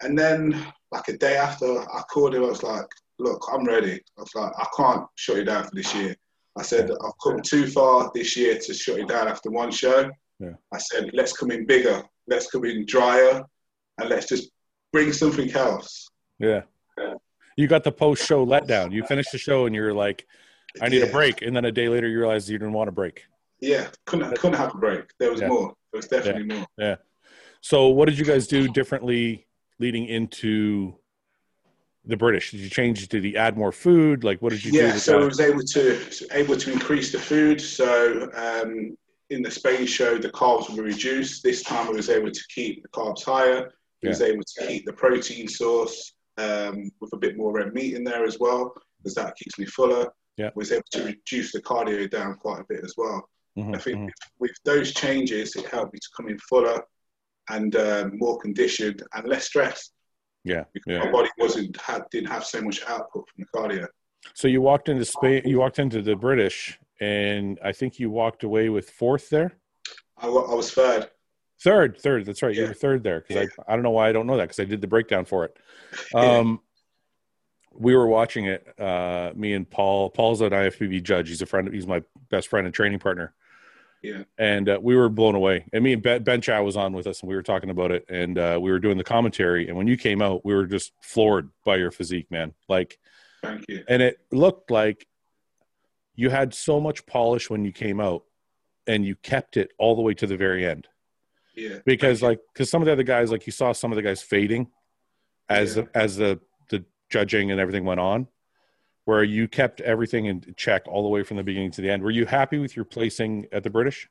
S2: And then, like a day after, I called him. I was like, look, I'm ready. I was like, I can't shut it down for this year. I said, I've come too far this year to shut it down after one show.
S1: Yeah.
S2: I said, let's come in bigger. Let's come in drier. And let's just bring something else.
S1: Yeah.
S2: Yeah.
S1: You got the post show letdown. You finished the show and you're like, I need a break. And then a day later you realize you didn't want a break.
S2: Yeah, couldn't couldn't have a break. There was
S1: Yeah.
S2: more. There was definitely more. Yeah.
S1: So what did you guys do differently leading into the British? Did you change? Did you add more food? Like what did you do?
S2: Yeah,
S1: to
S2: so I was able to able to increase the food. So um, in the Spain show, the carbs were reduced. This time, I was able to keep the carbs higher. I was able to keep the protein source um, with a bit more red meat in there as well, because that keeps me fuller.
S1: Yeah.
S2: Was able to reduce the cardio down quite a bit as well.
S1: Mhm,
S2: I think
S1: mhm.
S2: with, with those changes, it helped me to come in fuller and um, more conditioned and less stressed
S1: Yeah,
S2: because
S1: yeah.
S2: my body wasn't had, didn't have so much output from the cardio.
S1: So you walked into Spain. You walked into the British, and I think you walked away with fourth there.
S2: I, I was third.
S1: Third, third. That's right. You
S2: Yeah.
S1: were third there because
S2: Yeah.
S1: I I don't know why I don't know that because I did the breakdown for it. [LAUGHS] Um, we were watching it. Uh, me and Paul. Paul's an IFBB judge. He's a friend. He's my best friend and training partner.
S2: Yeah.
S1: And uh, we were blown away. And me and Ben, ben Chow was on with us, and we were talking about it. And uh, we were doing the commentary. And when you came out, we were just floored by your physique, man. Like,
S2: Thank you.
S1: and it looked like you had so much polish when you came out, and you kept it all the way to the very end.
S2: Yeah.
S1: Because like, because some of the other guys, like you saw some of the guys fading as
S2: Yeah.
S1: as the the judging and everything went on, where you kept everything in check all the way from the beginning to the end. Were you happy with your placing at the British?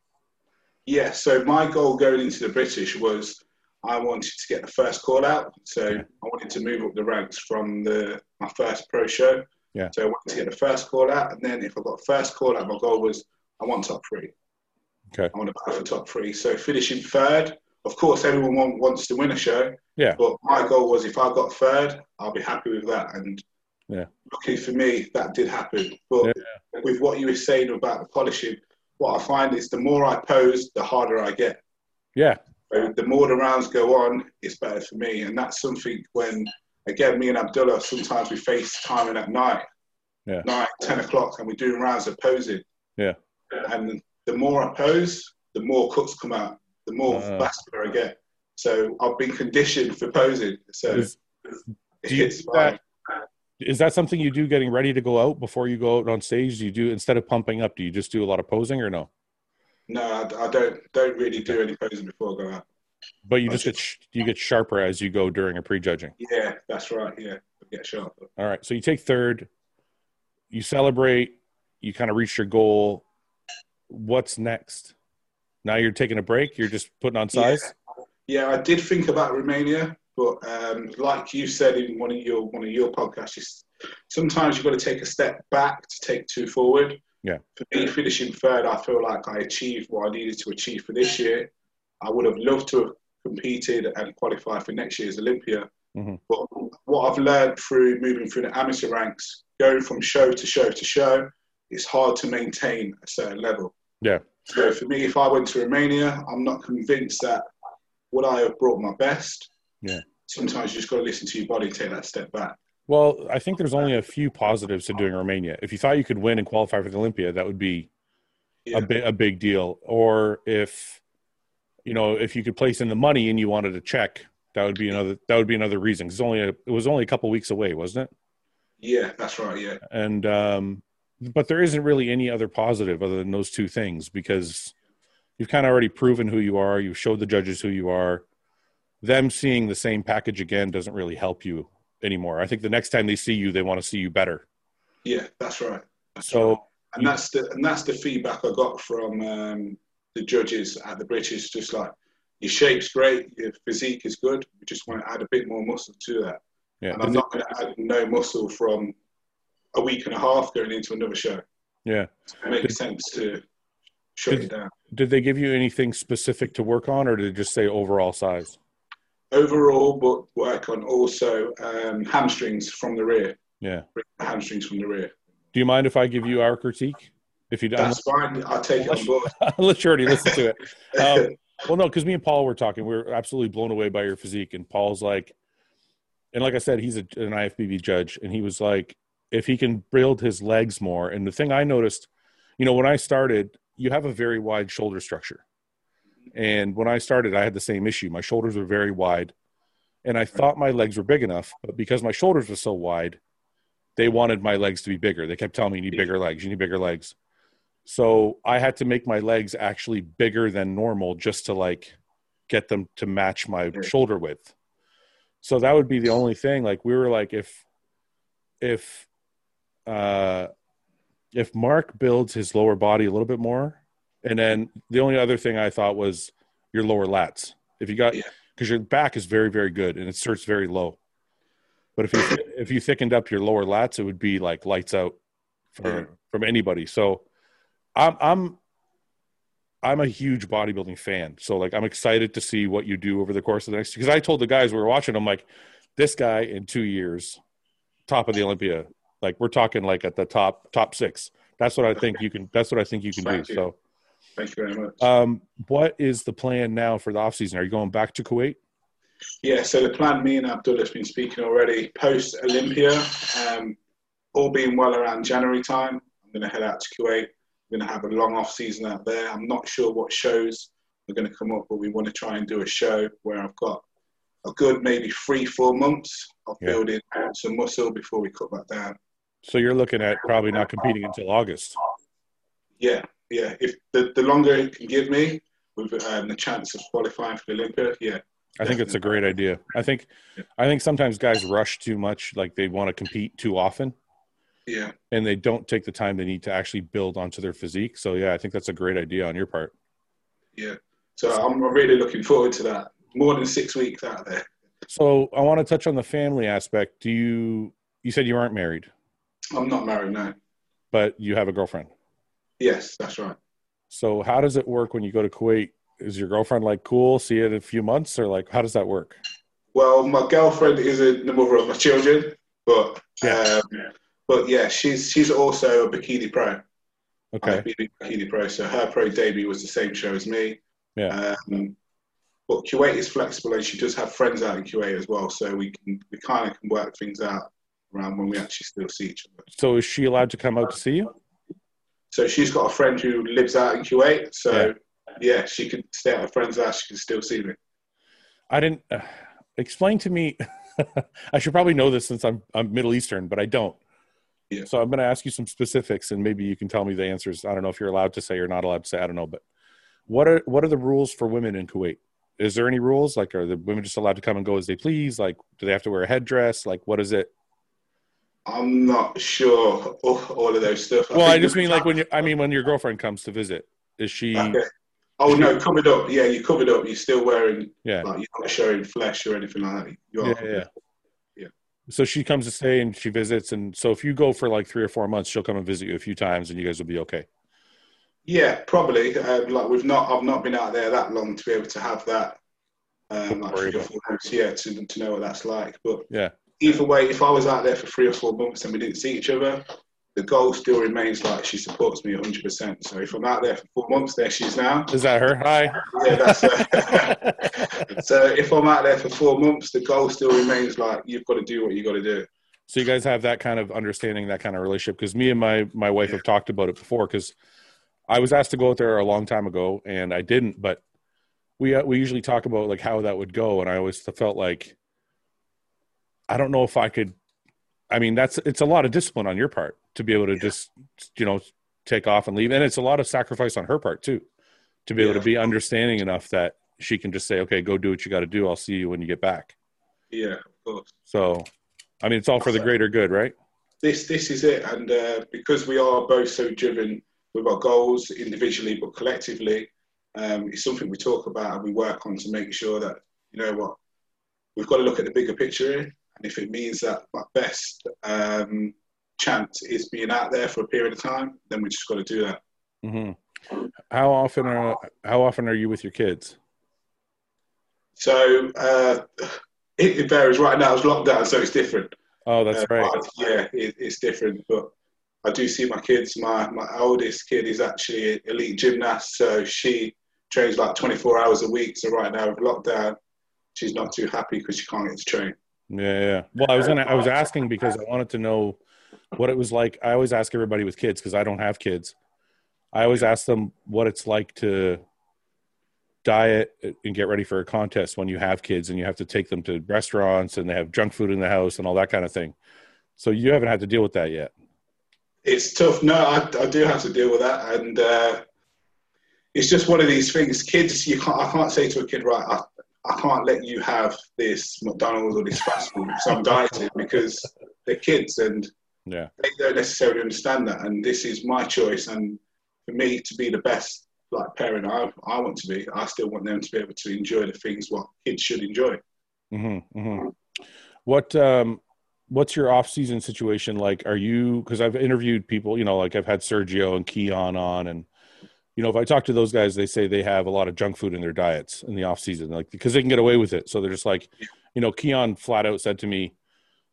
S2: Yeah, so my goal going into the British was I wanted to get the first call out. So. I wanted to move up the ranks from the my first pro show.
S1: Yeah.
S2: So I wanted to get the first call out, and then if I got first call out, my goal was I want top three.
S1: Okay.
S2: I want to go for top three. So finishing third, of course, everyone want, wants to win a show.
S1: Yeah.
S2: But my goal was if I got third, I'll be happy with that. And
S1: Yeah.
S2: luckily for me, that did happen. But with what you were saying about the polishing, what I find is the more I pose, the harder I get.
S1: Yeah,
S2: So the more the rounds go on, it's better for me. And that's something when, again, me and Abdullah, sometimes we face timing at night,
S1: Yeah.
S2: nine, 10 o'clock, and we're doing rounds of posing.
S1: Yeah.
S2: And the more I pose, the more cuts come out, the more
S1: Uh.
S2: vascular I get. So I've been conditioned for posing. So
S1: Is- do you
S2: it's fine.
S1: Is that something you do getting ready to go out before you go out on stage? Do you do instead of pumping up? Do you just do a lot of posing or no?
S2: No, I, I don't don't really do any posing before I go out.
S1: But you just get sh- you get sharper as you go during a prejudging.
S2: Yeah, that's right. Yeah, I get sharper.
S1: All right, so you take third, you celebrate, you kind of reach your goal. What's next? Now you're taking a break. You're just putting on size.
S2: Yeah, I did think about Romania, but um, like you said in one of your one of your podcasts, it's- sometimes you've got to take a step back to take two forward.
S1: Yeah.
S2: For me, finishing third, I feel like I achieved what I needed to achieve for this year. I would have loved to have competed and qualified for next year's Olympia.
S1: Mhm.
S2: But what I've learned through moving through the amateur ranks, going from show to show to show, it's hard to maintain a certain level.
S1: Yeah.
S2: So for me, if I went to Romania, I'm not convinced that would I have brought my best.
S1: Yeah.
S2: Sometimes you just got to listen to your body and take that step back.
S1: Well, I think there's only a few positives to doing Romania. If you thought you could win and qualify for the Olympia, that would be
S2: Yeah.
S1: a big a big deal. Or if you know if you could place in the money and you wanted to check, that would be another that would be another reason. 'Cause It's only a, it was only a couple weeks away, wasn't it?
S2: Yeah, that's right. Yeah.
S1: And um, but there isn't really any other positive other than those two things because you've kind of already proven who you are. You've showed the judges who you are. Them seeing the same package again doesn't really help you anymore. I think the next time they see you, they want to see you better.
S2: Yeah, that's right. That's
S1: So
S2: right. and that's the and that's the feedback I got from um, the judges at the British. Just like your shape's great, your physique is good. We just want to add a bit more muscle to that.
S1: yeah,
S2: and I'm not going to add no muscle from a week and a half going into another show.
S1: yeah.
S2: It makes sense to shut
S1: Did-
S2: it down.
S1: Did they give you anything specific to work on, or did it just say overall size?
S2: Overall, but work on also um, hamstrings from the rear.
S1: Yeah.
S2: Hamstrings from the rear.
S1: Do you mind if I give you our critique? If you don't,
S2: That's fine. I'll take it on board. [LAUGHS]
S1: you already listened to it. [LAUGHS] Um, Well, no, because me and Paul were talking. We are absolutely blown away by your physique, and Paul's like, and like I said, he's a, an IFBB judge, and he was like, if he can build his legs more. And the thing I noticed, you know, when I started, you have a very wide shoulder structure, and when I started, I had the same issue. My shoulders were very wide, and I thought my legs were big enough, but because my shoulders were so wide, they wanted my legs to be bigger. They kept telling me, "You need bigger legs. You need bigger legs." So I had to make my legs actually bigger than normal just to like get them to match my shoulder width. So that would be the only thing. Like we were like, if if uh if Mark builds his lower body a little bit more, and then the only other thing I thought was your lower lats. If you got
S2: Yeah.
S1: because your back is very very good and it starts very low. But if you if you thickened up your lower lats, it would be like lights out for
S2: Yeah.
S1: from anybody. So I'm I'm I'm a huge bodybuilding fan. So like I'm excited to see what you do over the course of the next because I told the guys we were watching, I'm like, this guy in two years, top of the Olympia. Like we're talking like at the top top six. That's what I think you can that's what I think you can do. So
S2: Thank you very much.
S1: um what is the plan now for the off season? Are you going back to Kuwait?
S2: Yeah, so the plan, me and Abdullah have been speaking already, post Olympia, um, all being well around January time, I'm going to head out to Kuwait. I'm going to have a long off season out there. I'm not sure what shows are going to come up, but we want to try and do a show where I've got a good maybe three, four months of
S1: Yeah.
S2: building some muscle before we cut that down.
S1: So you're looking at probably not competing until August.
S2: Yeah, yeah. If the, the longer it can give me with um, the chance of qualifying for the Olympia, yeah.
S1: I think it's a great idea. I think,
S2: Yeah.
S1: I think sometimes guys rush too much, like they want to compete too often,
S2: Yeah,
S1: and they don't take the time they need to actually build onto their physique. So yeah, I think that's a great idea on your part.
S2: yeah. So I'm really looking forward to that. More than six weeks out there.
S1: So I want to touch on the family aspect. Do you? You said you aren't married,
S2: I'm not married now.
S1: but you have a girlfriend.
S2: Yes, that's right.
S1: So how does it work when you go to Kuwait? Is your girlfriend like cool? See it in a few months, or like how does that work?
S2: Well, my girlfriend isn't the mother of my children, but
S1: Yeah.
S2: um, but yeah, she's she's also a bikini pro.
S1: Okay.
S2: A bikini pro, so her pro debut was the same show as me.
S1: Yeah.
S2: Um, but Kuwait is flexible, and she does have friends out in Kuwait as well, so we can we kind of can work things out around when we actually still see each other.
S1: So is she allowed to come out to see you?
S2: So she's got a friend who lives out in Kuwait, so yeah, she can stay at her friend's house. She can still see me.
S1: I didn't uh, explain to me. [LAUGHS] I should probably know this since I'm I'm Middle Eastern, but I don't.
S2: Yeah.
S1: So I'm going to ask you some specifics, and maybe you can tell me the answers. I don't know if you're allowed to say or not allowed to say. I don't know, but what are what are the rules for women in Kuwait? Is there any rules? Like, are the women just allowed to come and go as they please? Like, do they have to wear a headdress? Like, what is it?
S2: I'm not sure all, all of those stuff.
S1: Well, I just mean like when you. I mean when your girlfriend comes to visit. Is she?
S2: Okay. Oh no, covered up. Yeah, you covered up. You're still wearing
S1: Yeah.
S2: like you're not showing flesh or anything like that. You are
S1: Yeah, yeah.
S2: Yeah.
S1: So she comes to stay and she visits, and so if you go for like three or four months, she'll come and visit you a few times, and you guys will be okay.
S2: Yeah, probably. Um, like we've not, I've not been out there that long to be able to have that. Um, like three or four months, yeah, to, to know what that's like. But
S1: Yeah.
S2: Either way, if I was out there for three or four months and we didn't see each other, the goal still remains like she supports me 100%. So if I'm out there for four months, there she is now.
S1: Is that her? Hi.
S2: Yeah, that's uh, [LAUGHS] so if I'm out there for four months, the goal still remains like you've got to do what you got to do.
S1: So you guys have that kind of understanding, that kind of relationship. Because me and my my wife have talked about it before. Because I was asked to go out there a long time ago, and I didn't. But we uh, we usually talk about like how that would go, and I always felt like I don't know if I could. I mean, that's it's a lot of discipline on your part to be able to just you know take off and leave, and it's a lot of sacrifice on her part too, to be able to be understanding enough that she can just say, "Okay, go do what you got to do. I'll see you when you get back."
S2: Yeah, of course.
S1: So, I mean, it's all for the greater good, right?
S2: This this is it, and uh, because we are both so driven with our goals individually but collectively, um, it's something we talk about and we work on to make sure that you know what we've got to look at the bigger picture here, and if it means that my best um, chance is being out there for a period of time, then we just got to do that.
S1: hmm How often are how often are you with your kids?
S2: So uh, it, it varies. Right now, it's lockdown, so it's different.
S1: Oh, that's
S2: Uh,
S1: right.
S2: but, yeah, it, it's different. But I do see my kids. My my oldest kid is actually an elite gymnast, so she trains like 24 hours a week. So right now with lockdown, she's not too happy because she can't get to train.
S1: Yeah, yeah. Well, I was gonna I was asking because I wanted to know what it was like. I always ask everybody with kids because I don't have kids. I always ask them what it's like to diet and get ready for a contest when you have kids and you have to take them to restaurants and they have junk food in the house and all that kind of thing. So you haven't had to deal with that yet.
S2: It's tough. No, I, I do have to deal with that, and uh, it's just one of these things. Kids, you can't. I can't say to a kid, right? I, I can't let you have this McDonald's or this fast food because I'm dieting because they're kids and
S1: Yeah.
S2: they don't necessarily understand that. And this is my choice. And for me to be the best like parent I, I want to be, I still want them to be able to enjoy the things what kids should enjoy.
S1: hmm hmm What um, what's your off season situation like? Are you because I've interviewed people, you know, like I've had Sergio and Keon on, and you know, if I talk to those guys, they say they have a lot of junk food in their diets in the off season, like because they can get away with it. So they're just like, you know, Keon flat out said to me,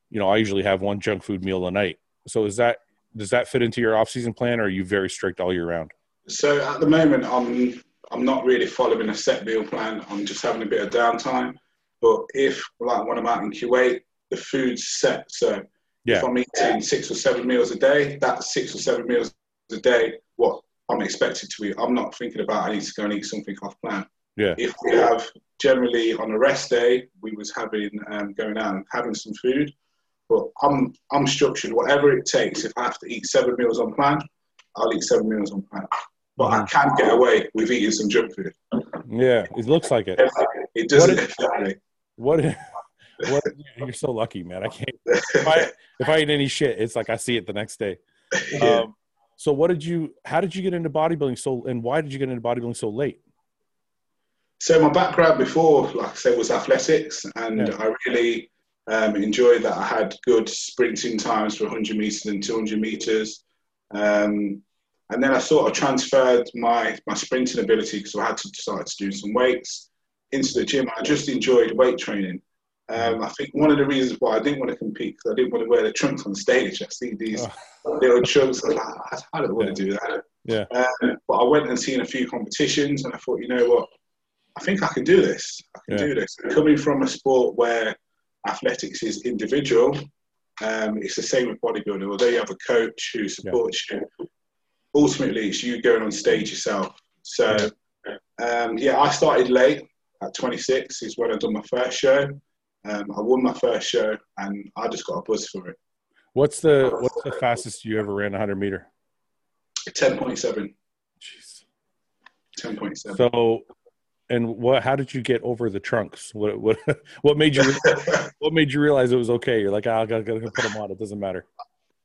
S1: you know, I usually have one junk food meal a night. So is that does that fit into your off season plan, or are you very strict all year round?
S2: So at the moment, I'm I'm not really following a set meal plan. I'm just having a bit of downtime. But if like when I'm out in Kuwait, the food's set. So
S1: Yeah.
S2: if I'm eating six or seven meals a day, that's six or seven meals a day. What I'm expected to eat. I'm not thinking about I need to go and eat something off plan.
S1: Yeah.
S2: If we have generally on a rest day, we was having um, going out and having some food. But I'm I'm structured. Whatever it takes. If I have to eat seven meals on plan, I'll eat seven meals on plan. But I can get away with eating some junk food.
S1: Yeah, it looks like it.
S2: It doesn't
S1: What
S2: me.
S1: What? What? You're so lucky, man. I can't. If I if I eat any shit, it's like I see it the next day. [LAUGHS]
S2: Yeah.
S1: Um, so what did you? How did you get into bodybuilding so? And why did you get into bodybuilding so late?
S2: So my background before, like I said, was athletics, and
S1: Yeah.
S2: I really um, enjoyed that. I had good sprinting times for 100 meters and 200 meters, um, and then I sort of transferred my my sprinting ability because I had to start to do some weights into the gym. I just enjoyed weight training. Um, I think one of the reasons why I didn't want to compete because I didn't want to wear the trunks on stage. I see these
S1: Oh,
S2: little trunks. I'm like, I I don't want to do that.
S1: Yeah.
S2: Um, but I went and seen a few competitions, and I thought, you know what, I think I can do this. I can
S1: Yeah.
S2: do this. And coming from a sport where athletics is individual, um, it's the same with bodybuilding. Although you have a coach who supports you, ultimately it's you going on stage yourself. So, um, yeah, I started late at 26 is when I done my first show. Um, I won my first show, and I just got a buzz for it.
S1: what's the What's the fastest you ever ran 100 meter?
S2: 10.7.
S1: Jeez.
S2: 10.7.
S1: So, and what? How did you get over the trunks? What What [LAUGHS] What made you [LAUGHS] What made you realize it was okay? You're like, ah, I gotta, gotta put them on. It doesn't matter.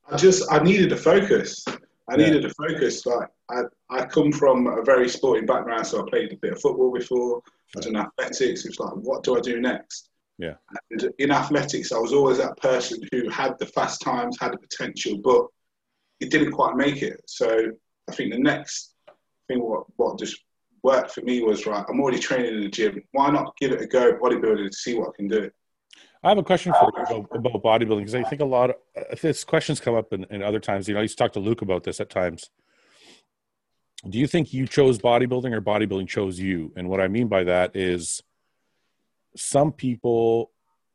S2: I just I needed a focus. I
S1: Yeah.
S2: needed a focus. Like I, I come from a very sporting background, so I played a bit of football before. I was in athletics. It's like, what do I do next?
S1: Yeah.
S2: And in athletics, I was always that person who had the fast times, had the potential, but it didn't quite make it. So I think the next thing what what just worked for me was right. I'm already training in the gym. Why not give it a go, bodybuilding, to see what I can do?
S1: I have a question for you about, about bodybuilding because I think a lot of this questions come up in, in other times. You know, I used to talk to Luke about this at times. Do you think you chose bodybuilding or bodybuilding chose you? And what I mean by that is some people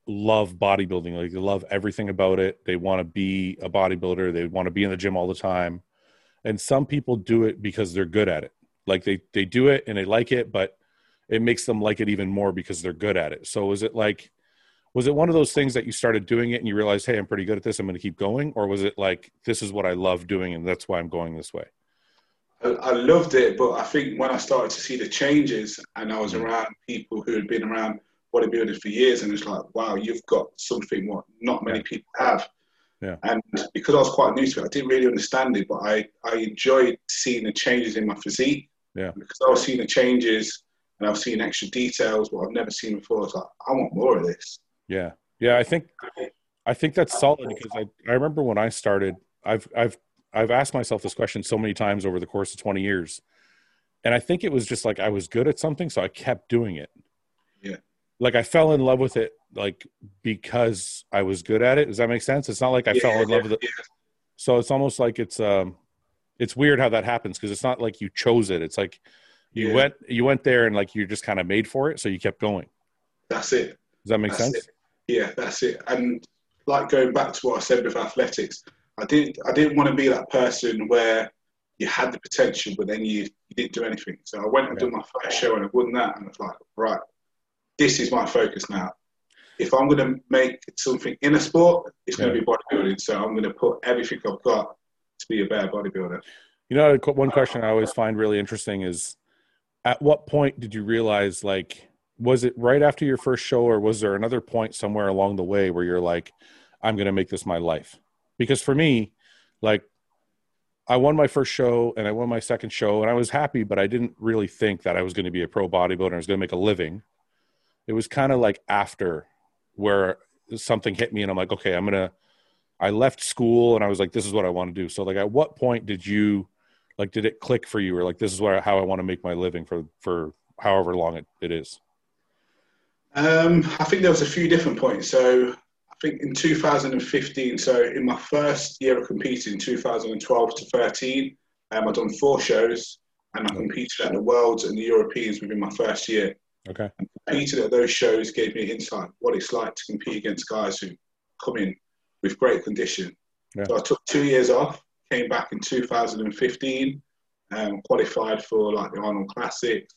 S1: love bodybuilding, like they love everything about it. They want to be a bodybuilder, they want to be in the gym all the time. And some people do it because they're good at it. Like they they do it and they like it, but it makes them like it even more because they're good at it. So is it like was it one of those things that you started doing it and you realized, hey, I'm pretty good at this, I'm going to keep going, or was it like this is what I love doing and that's why I'm going this way?
S2: I, I loved it, but I think when I started to see the changes and I was around people who had been around bodybuilding for years, and it's like, wow, you've got something what not many people have.
S1: Yeah.
S2: And because I was quite new to it, I didn't really understand it, but I, I enjoyed seeing the changes in my physique.
S1: Yeah.
S2: Because I was seeing the changes and I was seeing extra details, what I've never seen before. I was like, I want more of this.
S1: Yeah, yeah, I think I think that's solid because I I remember when I started, I've I've I've asked myself this question so many times over the course of 20 years, and I think it was just like I was good at something, so I kept doing it.
S2: Yeah.
S1: like I fell in love with it, like because I was good at it. Does that make sense? It's not like I
S2: Yeah,
S1: fell in love with it.
S2: yeah.
S1: So it's almost like it's um, it's weird how that happens because it's not like you chose it. It's like you
S2: Yeah.
S1: went you went there and like you're just kind of made for it, so you kept going.
S2: That's it.
S1: Does that make
S2: That's
S1: sense?
S2: it. Yeah, that's it. And like going back to what I said with athletics, I didn't I didn't want to be that person where you had the potential but then you, you didn't do anything. So I went and did my first show and I won that and I was like, right, this is my focus now. If I'm gonna make something in a sport, it's gonna be bodybuilding. So I'm gonna put everything I've got to be a better bodybuilder.
S1: You know, one question I always find really interesting is at what point did you realize, like, was it right after your first show, or was there another point somewhere along the way where you're like, I'm going to make this my life? Because for me, like, I won my first show and I won my second show, and I was happy, but I didn't really think that I was going to be a pro bodybuilder and I was going to make a living. It was kind of like after where something hit me, and I'm like, okay, I'm going to. I left school and I was like, this is what I want to do. So, like, at what point did you like did it click for you or like this is where how i want to make my living for for however long it, it is
S2: Um, I think there was a few different points. So I think in 2015, so in my first year of competing, 2012 to 13, um, I'd done four shows and I competed at the Worlds and the Europeans within my first year.
S1: okay
S2: Competing at those shows gave me insight what it's like to compete against guys who come in with great condition.
S1: Yeah.
S2: So I took two years off, came back in 2015, um, qualified for like the Arnold Classics,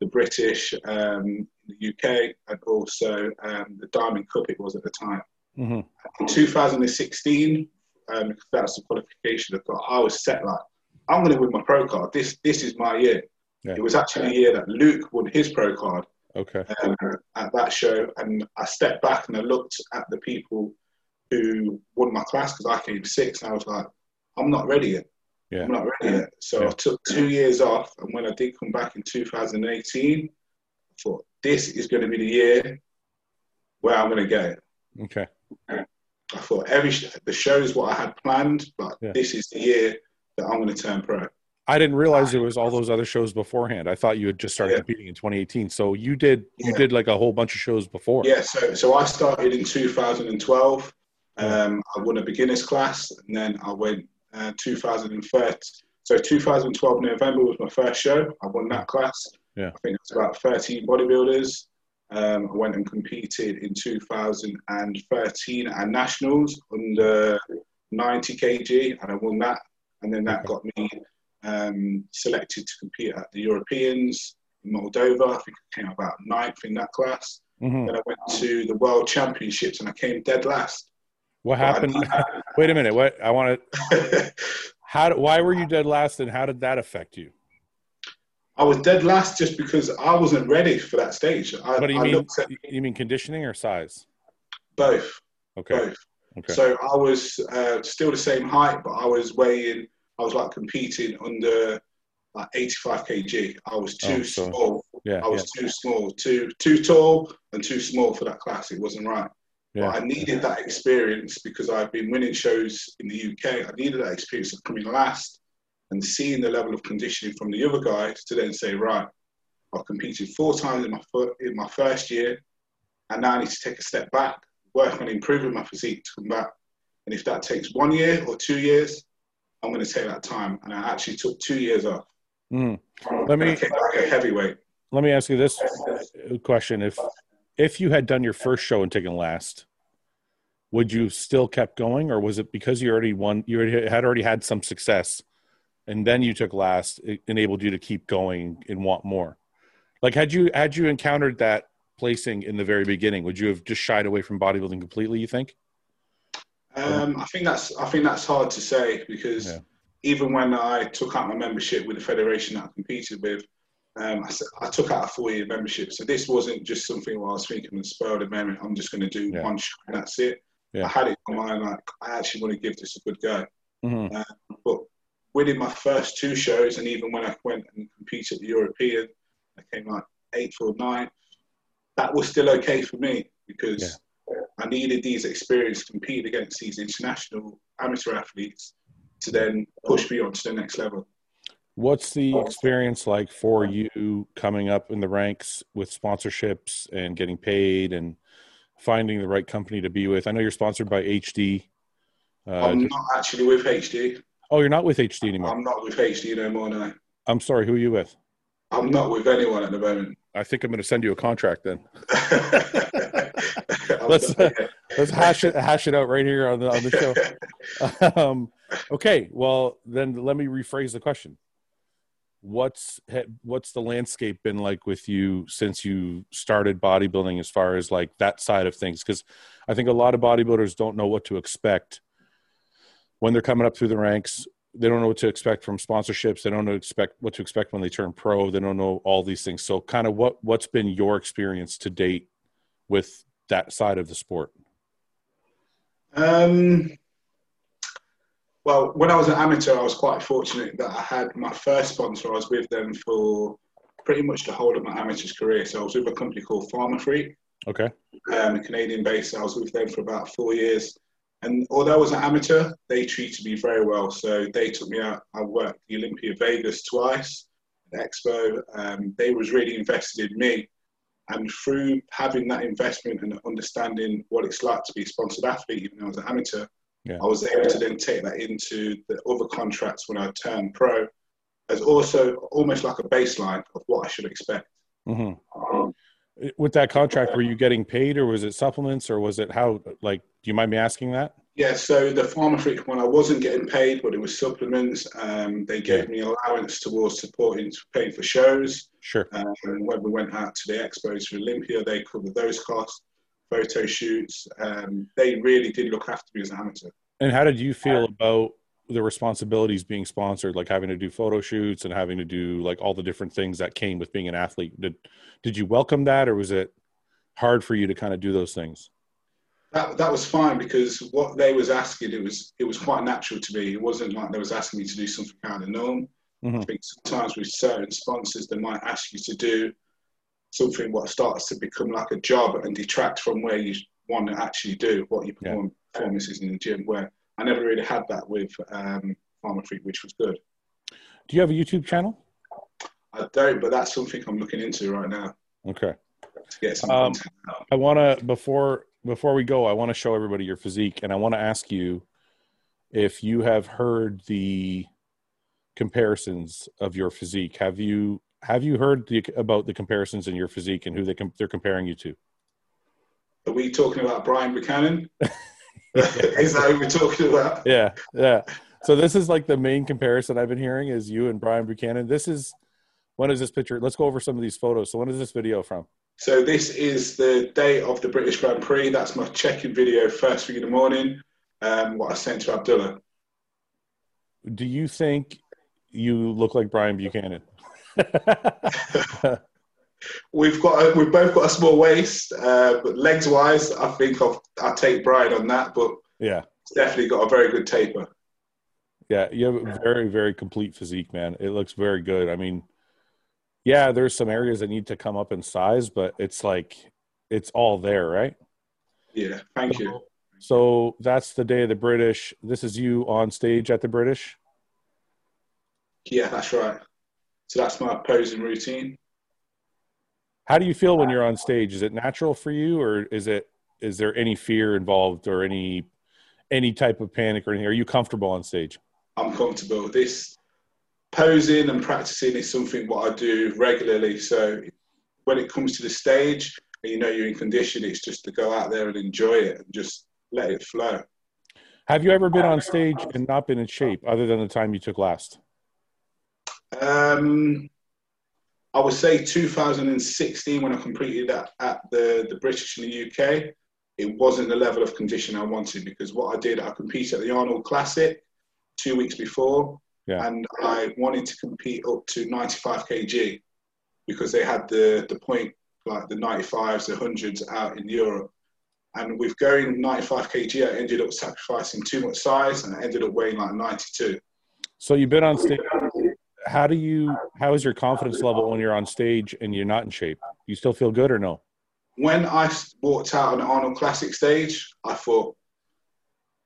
S2: the British, um, the UK, and also um, the Diamond Cup it was at the time.
S1: hmm
S2: In 2016, um, that's the qualification I got, I was set like, I'm going to win my pro card. This this is my year.
S1: Yeah.
S2: It was actually the year that Luke won his pro card
S1: Okay.
S2: um, at that show, and I stepped back and I looked at the people who won my class because I came sixth, and I was like, I'm not ready yet.
S1: Yeah.
S2: I'm not ready yet. So
S1: Yeah.
S2: I took two years off, and when I did come back in 2018, I thought this is going to be the year where I'm going to go.
S1: Okay.
S2: I thought every sh- the show is what I had planned, but
S1: Yeah.
S2: this is the year that I'm going to turn pro.
S1: I didn't realize it was all those other shows beforehand. I thought you had just started
S2: Yeah.
S1: competing in 2018. So you did you did like a whole bunch of shows before.
S2: Yeah, so so I started in 2012. Um, I won a beginners class, and then I went uh, 2013. So 2012 November was my first show. I won that class.
S1: Yeah.
S2: I think it was about 13 bodybuilders. Um, I went and competed in 2013 at nationals under 90 kg, and I won that. And then that got me um, selected to compete at the Europeans in Moldova. I think I came about ninth in that class.
S1: Mhm.
S2: Then I went to the World Championships and I came dead last.
S1: What happened? [LAUGHS] Wait a minute. What I want to. [LAUGHS] How? Why were you dead last, and how did that affect you?
S2: I was dead last just because I wasn't ready for that stage. I,
S1: What do you
S2: I
S1: mean?
S2: at
S1: You mean conditioning or size?
S2: both,
S1: Okay.
S2: both.
S1: Okay.
S2: So I was uh, still the same height, but I was weighing. I was like competing under like 85 kg. I was too
S1: Oh, so-
S2: small.
S1: Yeah.
S2: I was too small, too too tall and too small for that class. It wasn't right.
S1: Yeah.
S2: But I needed that experience because I've been winning shows in the UK. I needed that experience of coming last and seeing the level of conditioning from the other guys to then say, right, I've competed four times in my fir- in my first year, and now I need to take a step back, work on improving my physique to come back. And if that takes one year or two years, I'm going to take that time. And I actually took two years off.
S1: Mm. Let me-
S2: And I came back a heavyweight.
S1: Let me ask you this question: If if you had done your first show and taken last, would you still kept going, or was it because you already won? You already had already had some success, and then you took last, it enabled you to keep going and want more. Like had you had you encountered that placing in the very beginning, would you have just shied away from bodybuilding completely? You think?
S2: Um, I think that's I think that's hard to say because
S1: Yeah.
S2: even when I took out my membership with the federation that I competed with, um, I, I took out a four-year membership. So this wasn't just something where I was thinking and spur of the moment. I'm just going to do
S1: Yeah.
S2: one show and that's it.
S1: Yeah.
S2: I had it in my mind like I actually want to give this a good go.
S1: hmm
S2: But winning my first two shows, and even when I went and competed at the European, I came like eighth or ninth. That was still okay for me because I needed these experiences to compete against these international amateur athletes to then push me on to the next level.
S1: What's the experience like for you coming up in the ranks with sponsorships and getting paid and finding the right company to be with? I know you're sponsored by HD. Uh,
S2: I'm not actually with HD.
S1: oh, you're not with HD anymore.
S2: I'm not with HD no more now.
S1: I'm sorry. Who are you with?
S2: I'm not with anyone at the moment.
S1: I think I'm going to send you a contract then. [LAUGHS] Let's,
S2: not- [LAUGHS]
S1: Let's hash it hash it out right here on the on the show. [LAUGHS] um, okay, well then let me rephrase the question. What's what's the landscape been like with you since you started bodybuilding as far as like that side of things? Because I think a lot of bodybuilders don't know what to expect when they're coming up through the ranks. They don't know what to expect from sponsorships. They don't know expect what to expect when they turn pro. They don't know all these things. So, kind of what what's been your experience to date with that side of the sport?
S2: Um, well, when I was an amateur, I was quite fortunate that I had my first sponsor. I was with them for pretty much the whole of my amateur career. So I was with a company called Pharma Freak,
S1: Okay.
S2: um, Canadian based. I was with them for about four years. And although I was an amateur, they treated me very well. So they took me out. I worked the Olympia Vegas twice, the Expo. Um, they was really invested in me. And through having that investment and understanding what it's like to be a sponsored athlete, even though I was an amateur,
S1: Yeah.
S2: I was able to then take that into the other contracts when I turned pro as also almost like a baseline of what I should expect.
S1: hmm
S2: Um,
S1: With that contract, were you getting paid, or was it supplements, or was it how? Like, do you mind me asking that?
S2: Yeah, so the Pharma Freak one, I wasn't getting paid, but it was supplements. Um, they gave me allowance towards supporting, paying for shows.
S1: Sure.
S2: Um, when we went out to the expos for Olympia, they covered those costs, photo shoots. Um, they really did look after me as an amateur.
S1: And how did you feel about the responsibilities being sponsored, like having to do photo shoots and having to do like all the different things that came with being an athlete. Did did you welcome that, or was it hard for you to kind of do those things?
S2: That that was fine because what they was asking, it was it was quite natural to me. It wasn't like they was asking me to do something out of the norm. Mm-hmm. I think sometimes with certain sponsors, they might ask you to do something what starts to become like a job and detract from where you want to actually do what your yeah. performances in the gym. Where I never really had that with um, Pharmafreak, which was good.
S1: Do you have a YouTube channel?
S2: I don't, but that's something I'm looking into right now.
S1: Okay. To get some um, I want to before before we go, I want to show everybody your physique, and I want to ask you if you have heard the comparisons of your physique. Have you have you heard the, about the comparisons in your physique and who they com- they're comparing you to?
S2: Are we talking about Brian Buchanan? [LAUGHS] is that who we're talking about?
S1: Yeah, yeah. So this is like the main comparison I've been hearing is you and Brian Buchanan. This is when is this picture? Let's go over some of these photos. So when is this video from?
S2: So this is the day of the British Grand Prix. That's my check-in video first thing in the morning. Um, what I sent to Abdullah.
S1: Do you think you look like Brian Buchanan? [LAUGHS]
S2: we've got a, we've both got a small waist, uh, but legs wise, I think I'll, I'll take Brian on that. But
S1: yeah,
S2: definitely got a very good taper.
S1: Yeah, you have a very very complete physique, man. It looks very good. I mean, yeah, there's some areas that need to come up in size, but it's like it's all there, right?
S2: Yeah, thank you.
S1: So that's the day of the British. This is you on stage at the British.
S2: Yeah, that's right. So that's my posing routine.
S1: How do you feel when you're on stage? Is it natural for you, or is it is there any fear involved, or any any type of panic or anything? Are you comfortable on stage?
S2: I'm comfortable. This posing and practicing is something what I do regularly. So when it comes to the stage and you know you're in condition, it's just to go out there and enjoy it and just let it flow.
S1: Have you ever been on stage and not been in shape other than the time you took last?
S2: Um, I would say 2016 when I completed that at the, the British in the UK, it wasn't the level of condition I wanted because what I did, I competed at the Arnold Classic two weeks before yeah. and I wanted to compete up to 95 kg because they had the the point like the 95s, the hundreds out in Europe. And with going 95 kg, I ended up sacrificing too much size, and I ended up weighing like 92.
S1: So you've been on stage. How do you? How is your confidence level when you're on stage and you're not in shape? You still feel good or no?
S2: When I walked out on the Arnold Classic stage, I thought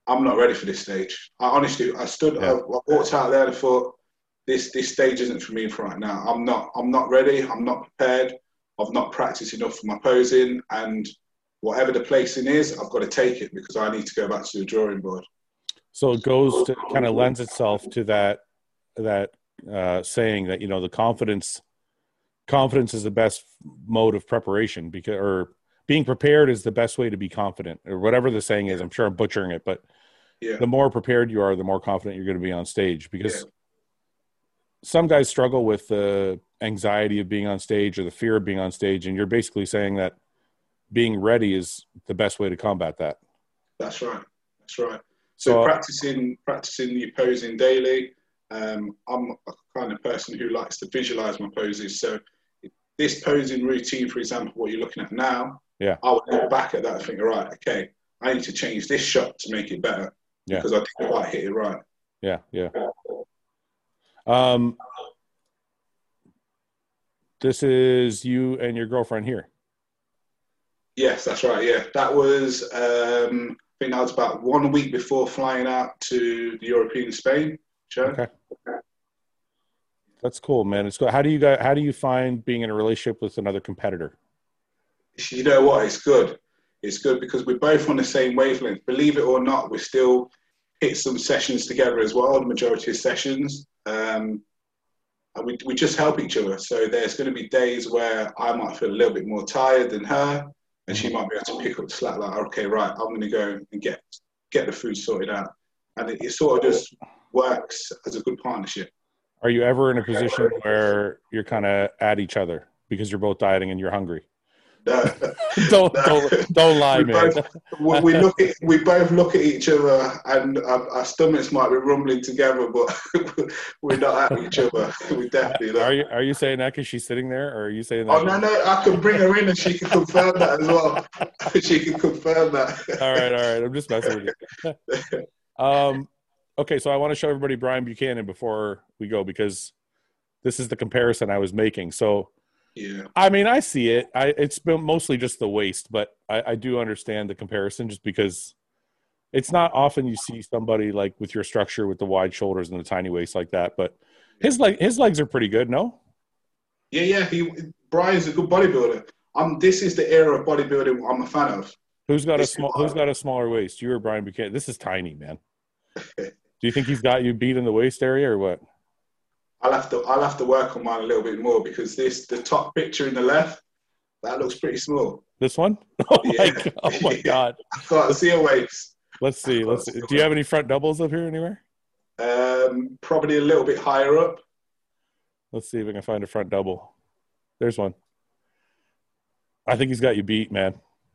S2: I'm not ready for this stage. I honestly, I stood, yeah. I, I, walked out there and thought, this this stage isn't for me for right now. I'm not, I'm not ready. I'm not prepared. I've not practiced enough for my posing, and whatever the placing is, I've got to take it because I need to go back to the drawing board.
S1: So it goes to kind of lends itself to that that uh, saying that you know the confidence confidence is the best mode of preparation because or being prepared is the best way to be confident or whatever the saying is i'm sure i'm butchering it but yeah. the more prepared you are the more confident you're going to be on stage because yeah. some guys struggle with the anxiety of being on stage or the fear of being on stage and you're basically saying that being ready is the best way to combat that
S2: that's right that's right so, so practicing practicing the posing daily um, i'm a kind of person who likes to visualize my poses so this posing routine for example what you're looking at now
S1: yeah.
S2: I would look back at that and think, right, okay, I need to change this shot to make it better.
S1: Yeah.
S2: Because I didn't quite hit it right.
S1: Yeah, yeah. Um, this is you and your girlfriend here.
S2: Yes, that's right. Yeah, that was. Um, I think that was about one week before flying out to the European Spain show.
S1: Okay. That's cool, man. It's cool. How do you guys? How do you find being in a relationship with another competitor?
S2: you know what? It's good. It's good because we're both on the same wavelength. Believe it or not, we still hit some sessions together as well. The majority of sessions, um, and we we just help each other. So there's going to be days where I might feel a little bit more tired than her, and she might be able to pick up the slack. Like, okay, right, I'm going to go and get get the food sorted out, and it, it sort of just works as a good partnership.
S1: Are you ever in a position where you're kind of at each other because you're both dieting and you're hungry? [LAUGHS] don't, don't don't lie,
S2: we
S1: man.
S2: both, we, look at we both look at each other, and our, our stomachs might be rumbling together, but [LAUGHS] we're not at each other. We definitely.
S1: Are you are you saying that because she's sitting there, or are you saying that?
S2: Oh no, no! I can bring her in, and she can confirm that as well. [LAUGHS] she can confirm that.
S1: all right, all right. I'm just messing with you. um, okay, so I want to show everybody Brian Buchanan before we go because this is the comparison I was making. So,
S2: Yeah,
S1: I mean, I see it. I it's been mostly just the waist, but I, I do understand the comparison just because it's not often you see somebody like with your structure with the wide shoulders and the tiny waist like that. But his leg his legs are pretty good, no?
S2: yeah, yeah. He Brian's a good bodybuilder. Um, this is the era of bodybuilding I'm a fan of.
S1: Who's got a
S2: This is
S1: small? Who's got a smaller waist? You or Brian Buchanan? This is tiny, man. [LAUGHS] Do you think he's got you beat in the waist area or what?
S2: I'll have to I'll have to work on mine a little bit more because this the top picture in the left that looks pretty small.
S1: This one? [LAUGHS] Oh my
S2: Yeah.
S1: god! Oh my [LAUGHS] god!
S2: I can't see a waist.
S1: Let's see. Let's. See. Do you have any front doubles up here anywhere?
S2: Um, probably a little bit higher up.
S1: Let's see if I can find a front double. There's one. I think he's got you beat, man.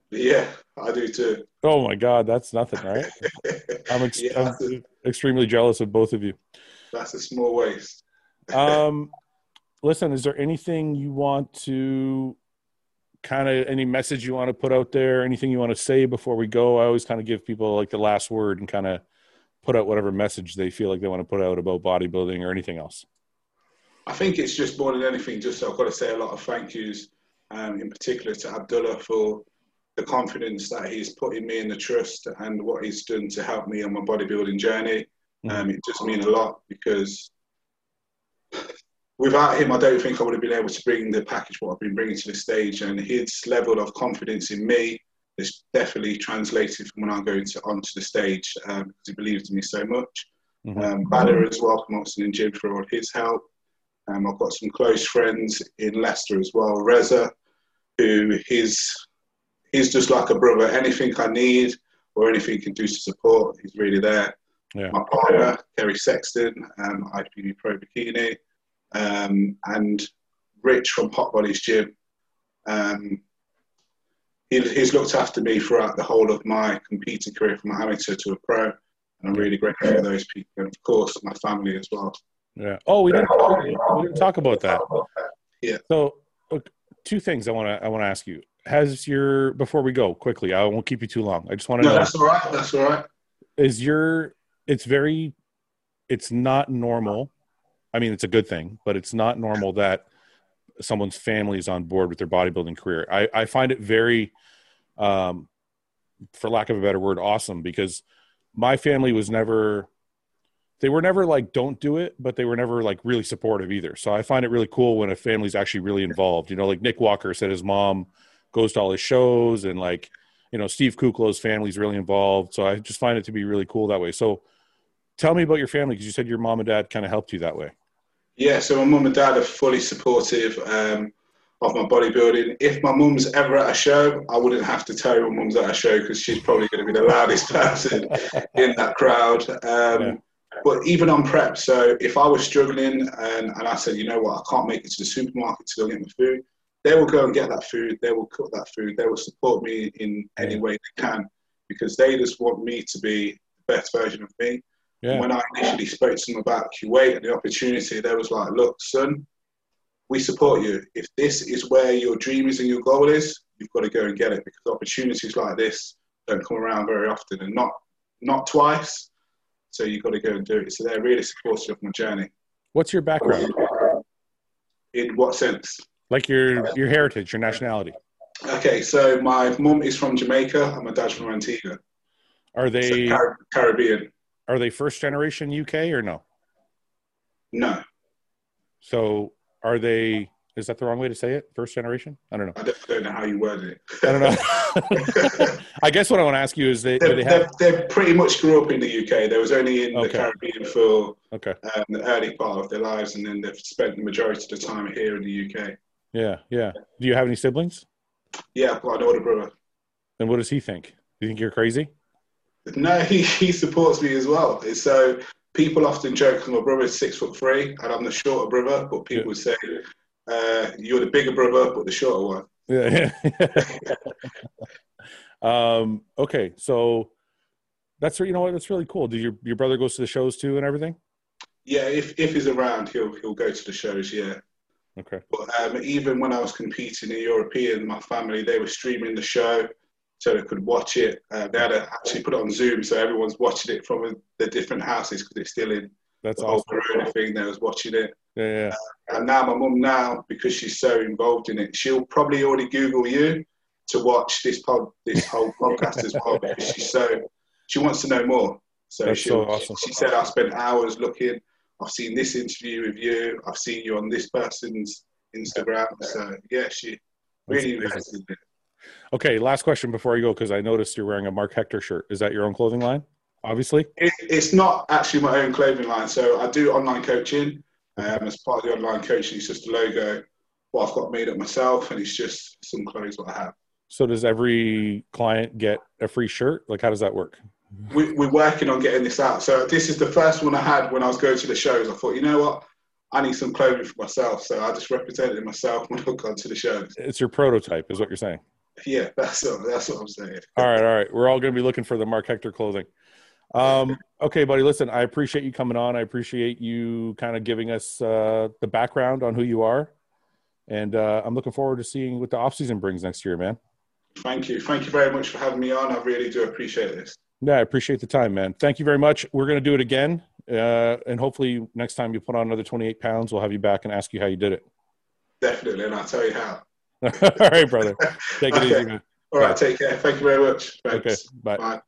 S2: Yeah, I do too.
S1: Oh my god, that's nothing, right? [LAUGHS] I'm, ex-
S2: Yeah,
S1: I'm
S2: a,
S1: extremely jealous of both of you.
S2: that's a small waist.
S1: Um, listen, is there anything you want to kind of any message you want to put out there? Anything you want to say before we go? I always kind of give people like the last word and kind of put out whatever message they feel like they want to put out about bodybuilding or anything else.
S2: I think it's just more than anything, just I've got to say a lot of thank yous, um, in particular to Abdullah for the confidence that he's put in me and the trust and what he's done to help me on my bodybuilding journey. Um, it does mean a lot because without him, I don't think I would have been able to bring the package what I've been bringing to the stage. And his level of confidence in me is definitely translated from when I go into, onto the stage um, because he believes in me so much.
S1: Mhm.
S2: Um, Banner as well from Oxford and Jim for all his help. Um, I've got some close friends in Leicester as well. Reza, who is he's just like a brother. Anything I need or anything he can do to support, he's really there.
S1: Yeah.
S2: My partner, Kerry Sexton, um, IFBB Pro Bikini, um, and Rich from Hot Bodies Gym. Um, he, he's looked after me throughout the whole of my competing career from amateur to a pro, and I'm really grateful for those people, and of course my family as well.
S1: Yeah. Oh, we didn't. We didn't talk about that.
S2: Yeah.
S1: So, two things I want to I want to ask you. Has your before we go quickly? I won't keep you too long. I just want to
S2: No,
S1: know
S2: that's all right. That's all right.
S1: is your it's very it's not normal. I mean, it's a good thing, but it's not normal that someone's family is on board with their bodybuilding career. I, I find it very, um, for lack of a better word, awesome because my family was never, they were never like, don't do it, but they were never like really supportive either. So I find it really cool when a family's actually really involved. You know, like Nick Walker said his mom goes to all his shows and like, you know, Steve Kuclo's family's really involved. So I just find it to be really cool that way. So tell me about your family because you said your mom and dad kind of helped you that way.
S2: Yeah, so my mum and dad are fully supportive um, of my bodybuilding. If my mum's ever at a show, I wouldn't have to tell you my mum's at a show because she's probably going to be the loudest [LAUGHS] person in that crowd. Um,
S1: Yeah.
S2: But even on prep, so if I was struggling and, and I said, you know what, I can't make it to the supermarket to go get my food, they will go and get that food. They will cook that food. They will support me in any way they can because they just want me to be the best version of me.
S1: Yeah.
S2: When I initially spoke to them about Kuwait and the opportunity, they was like, look, son, we support you. If this is where your dream is and your goal is, you've got to go and get it because opportunities like this don't come around very often and not not twice. So you've got to go and do it. So they're really supportive of my journey.
S1: What's your background?
S2: In what sense?
S1: Like your your heritage, your nationality.
S2: Okay, so my mum is from Jamaica and my dad's from Antigua.
S1: Are
S2: So
S1: they
S2: Car- Caribbean.
S1: Are they first generation UK or no?
S2: No,
S1: So are they? Is that the wrong way to say it? First generation? I don't know.
S2: I don't, I don't know how you word it.
S1: I don't know. [LAUGHS] I guess what I want to ask you is they,
S2: they,
S1: they
S2: they,
S1: have
S2: they pretty much grew up in the UK. They was only in
S1: Okay.
S2: the Caribbean for
S1: okay.
S2: um, the early part of their lives, and then they've spent the majority of the time here in the UK.
S1: Yeah, yeah. Do you have any siblings?
S2: Yeah, I've got an older brother.
S1: And what does he think? Do you think you're crazy?
S2: No, [LAUGHS] he, he supports me as well. So people often joke 'cause my brother is six foot three and I'm the shorter brother, but people say uh, you're the bigger brother but the shorter one.
S1: Yeah. [LAUGHS] um, okay, so that's you know what that's really cool. Did your your brother goes to the shows too and everything?
S2: Yeah, if if he's around, he'll he'll go to the shows. Yeah.
S1: Okay.
S2: But um, even when I was competing in European, my family they were streaming the show so they could watch it. Uh, they had to actually put it on Zoom, so everyone's watching it from the different houses because it's still in
S1: That's
S2: the
S1: awesome.
S2: whole Corona thing. They was watching it,
S1: Yeah, yeah.
S2: and now my mum now because she's so involved in it, she'll probably already Google you to watch this pod, this whole podcast as well because she's so she wants to know more. So, she
S1: so awesome.
S2: she said I spent hours looking. I've seen this interview with you. I've seen you on this person's Instagram. So yeah, she really invested in it.
S1: Okay, last question before I go because I noticed you're wearing a Mark Hector shirt. Is that your own clothing line? Obviously.
S2: It, it's not actually my own clothing line. So I do online coaching. Um, as part of the online coaching, it's just a logo. What I've got made up myself, and it's just some clothes that I have.
S1: So does every client get a free shirt? Like, how does that work?
S2: We, we're working on getting this out. So this is the first one I had when I was going to the shows. I thought, you know what, I need some clothing for myself. So I just represented myself [LAUGHS] when I got to the shows.
S1: It's your prototype, is what you're saying.
S2: Yeah, [LAUGHS] that's what, that's what I'm saying.
S1: All right, all right. We're all going to be looking for the Mark Hector clothing. Um, okay, buddy. Listen, I appreciate you coming on. I appreciate you kind of giving us uh, the background on who you are, and uh, I'm looking forward to seeing what the off season brings next year, man.
S2: Thank you. Thank you very much for having me on. I really do appreciate this.
S1: Yeah, I appreciate the time, man. Thank you very much. We're going to do it again, uh, and hopefully next time you put on another 28 pounds, we'll have you back and ask you how you did it.
S2: Definitely, and I'll tell you how. [LAUGHS]
S1: all right, brother. Take it
S2: Okay.
S1: easy, man.
S2: All right, take care. Thank you very much.
S1: Okay, bye.
S2: Bye.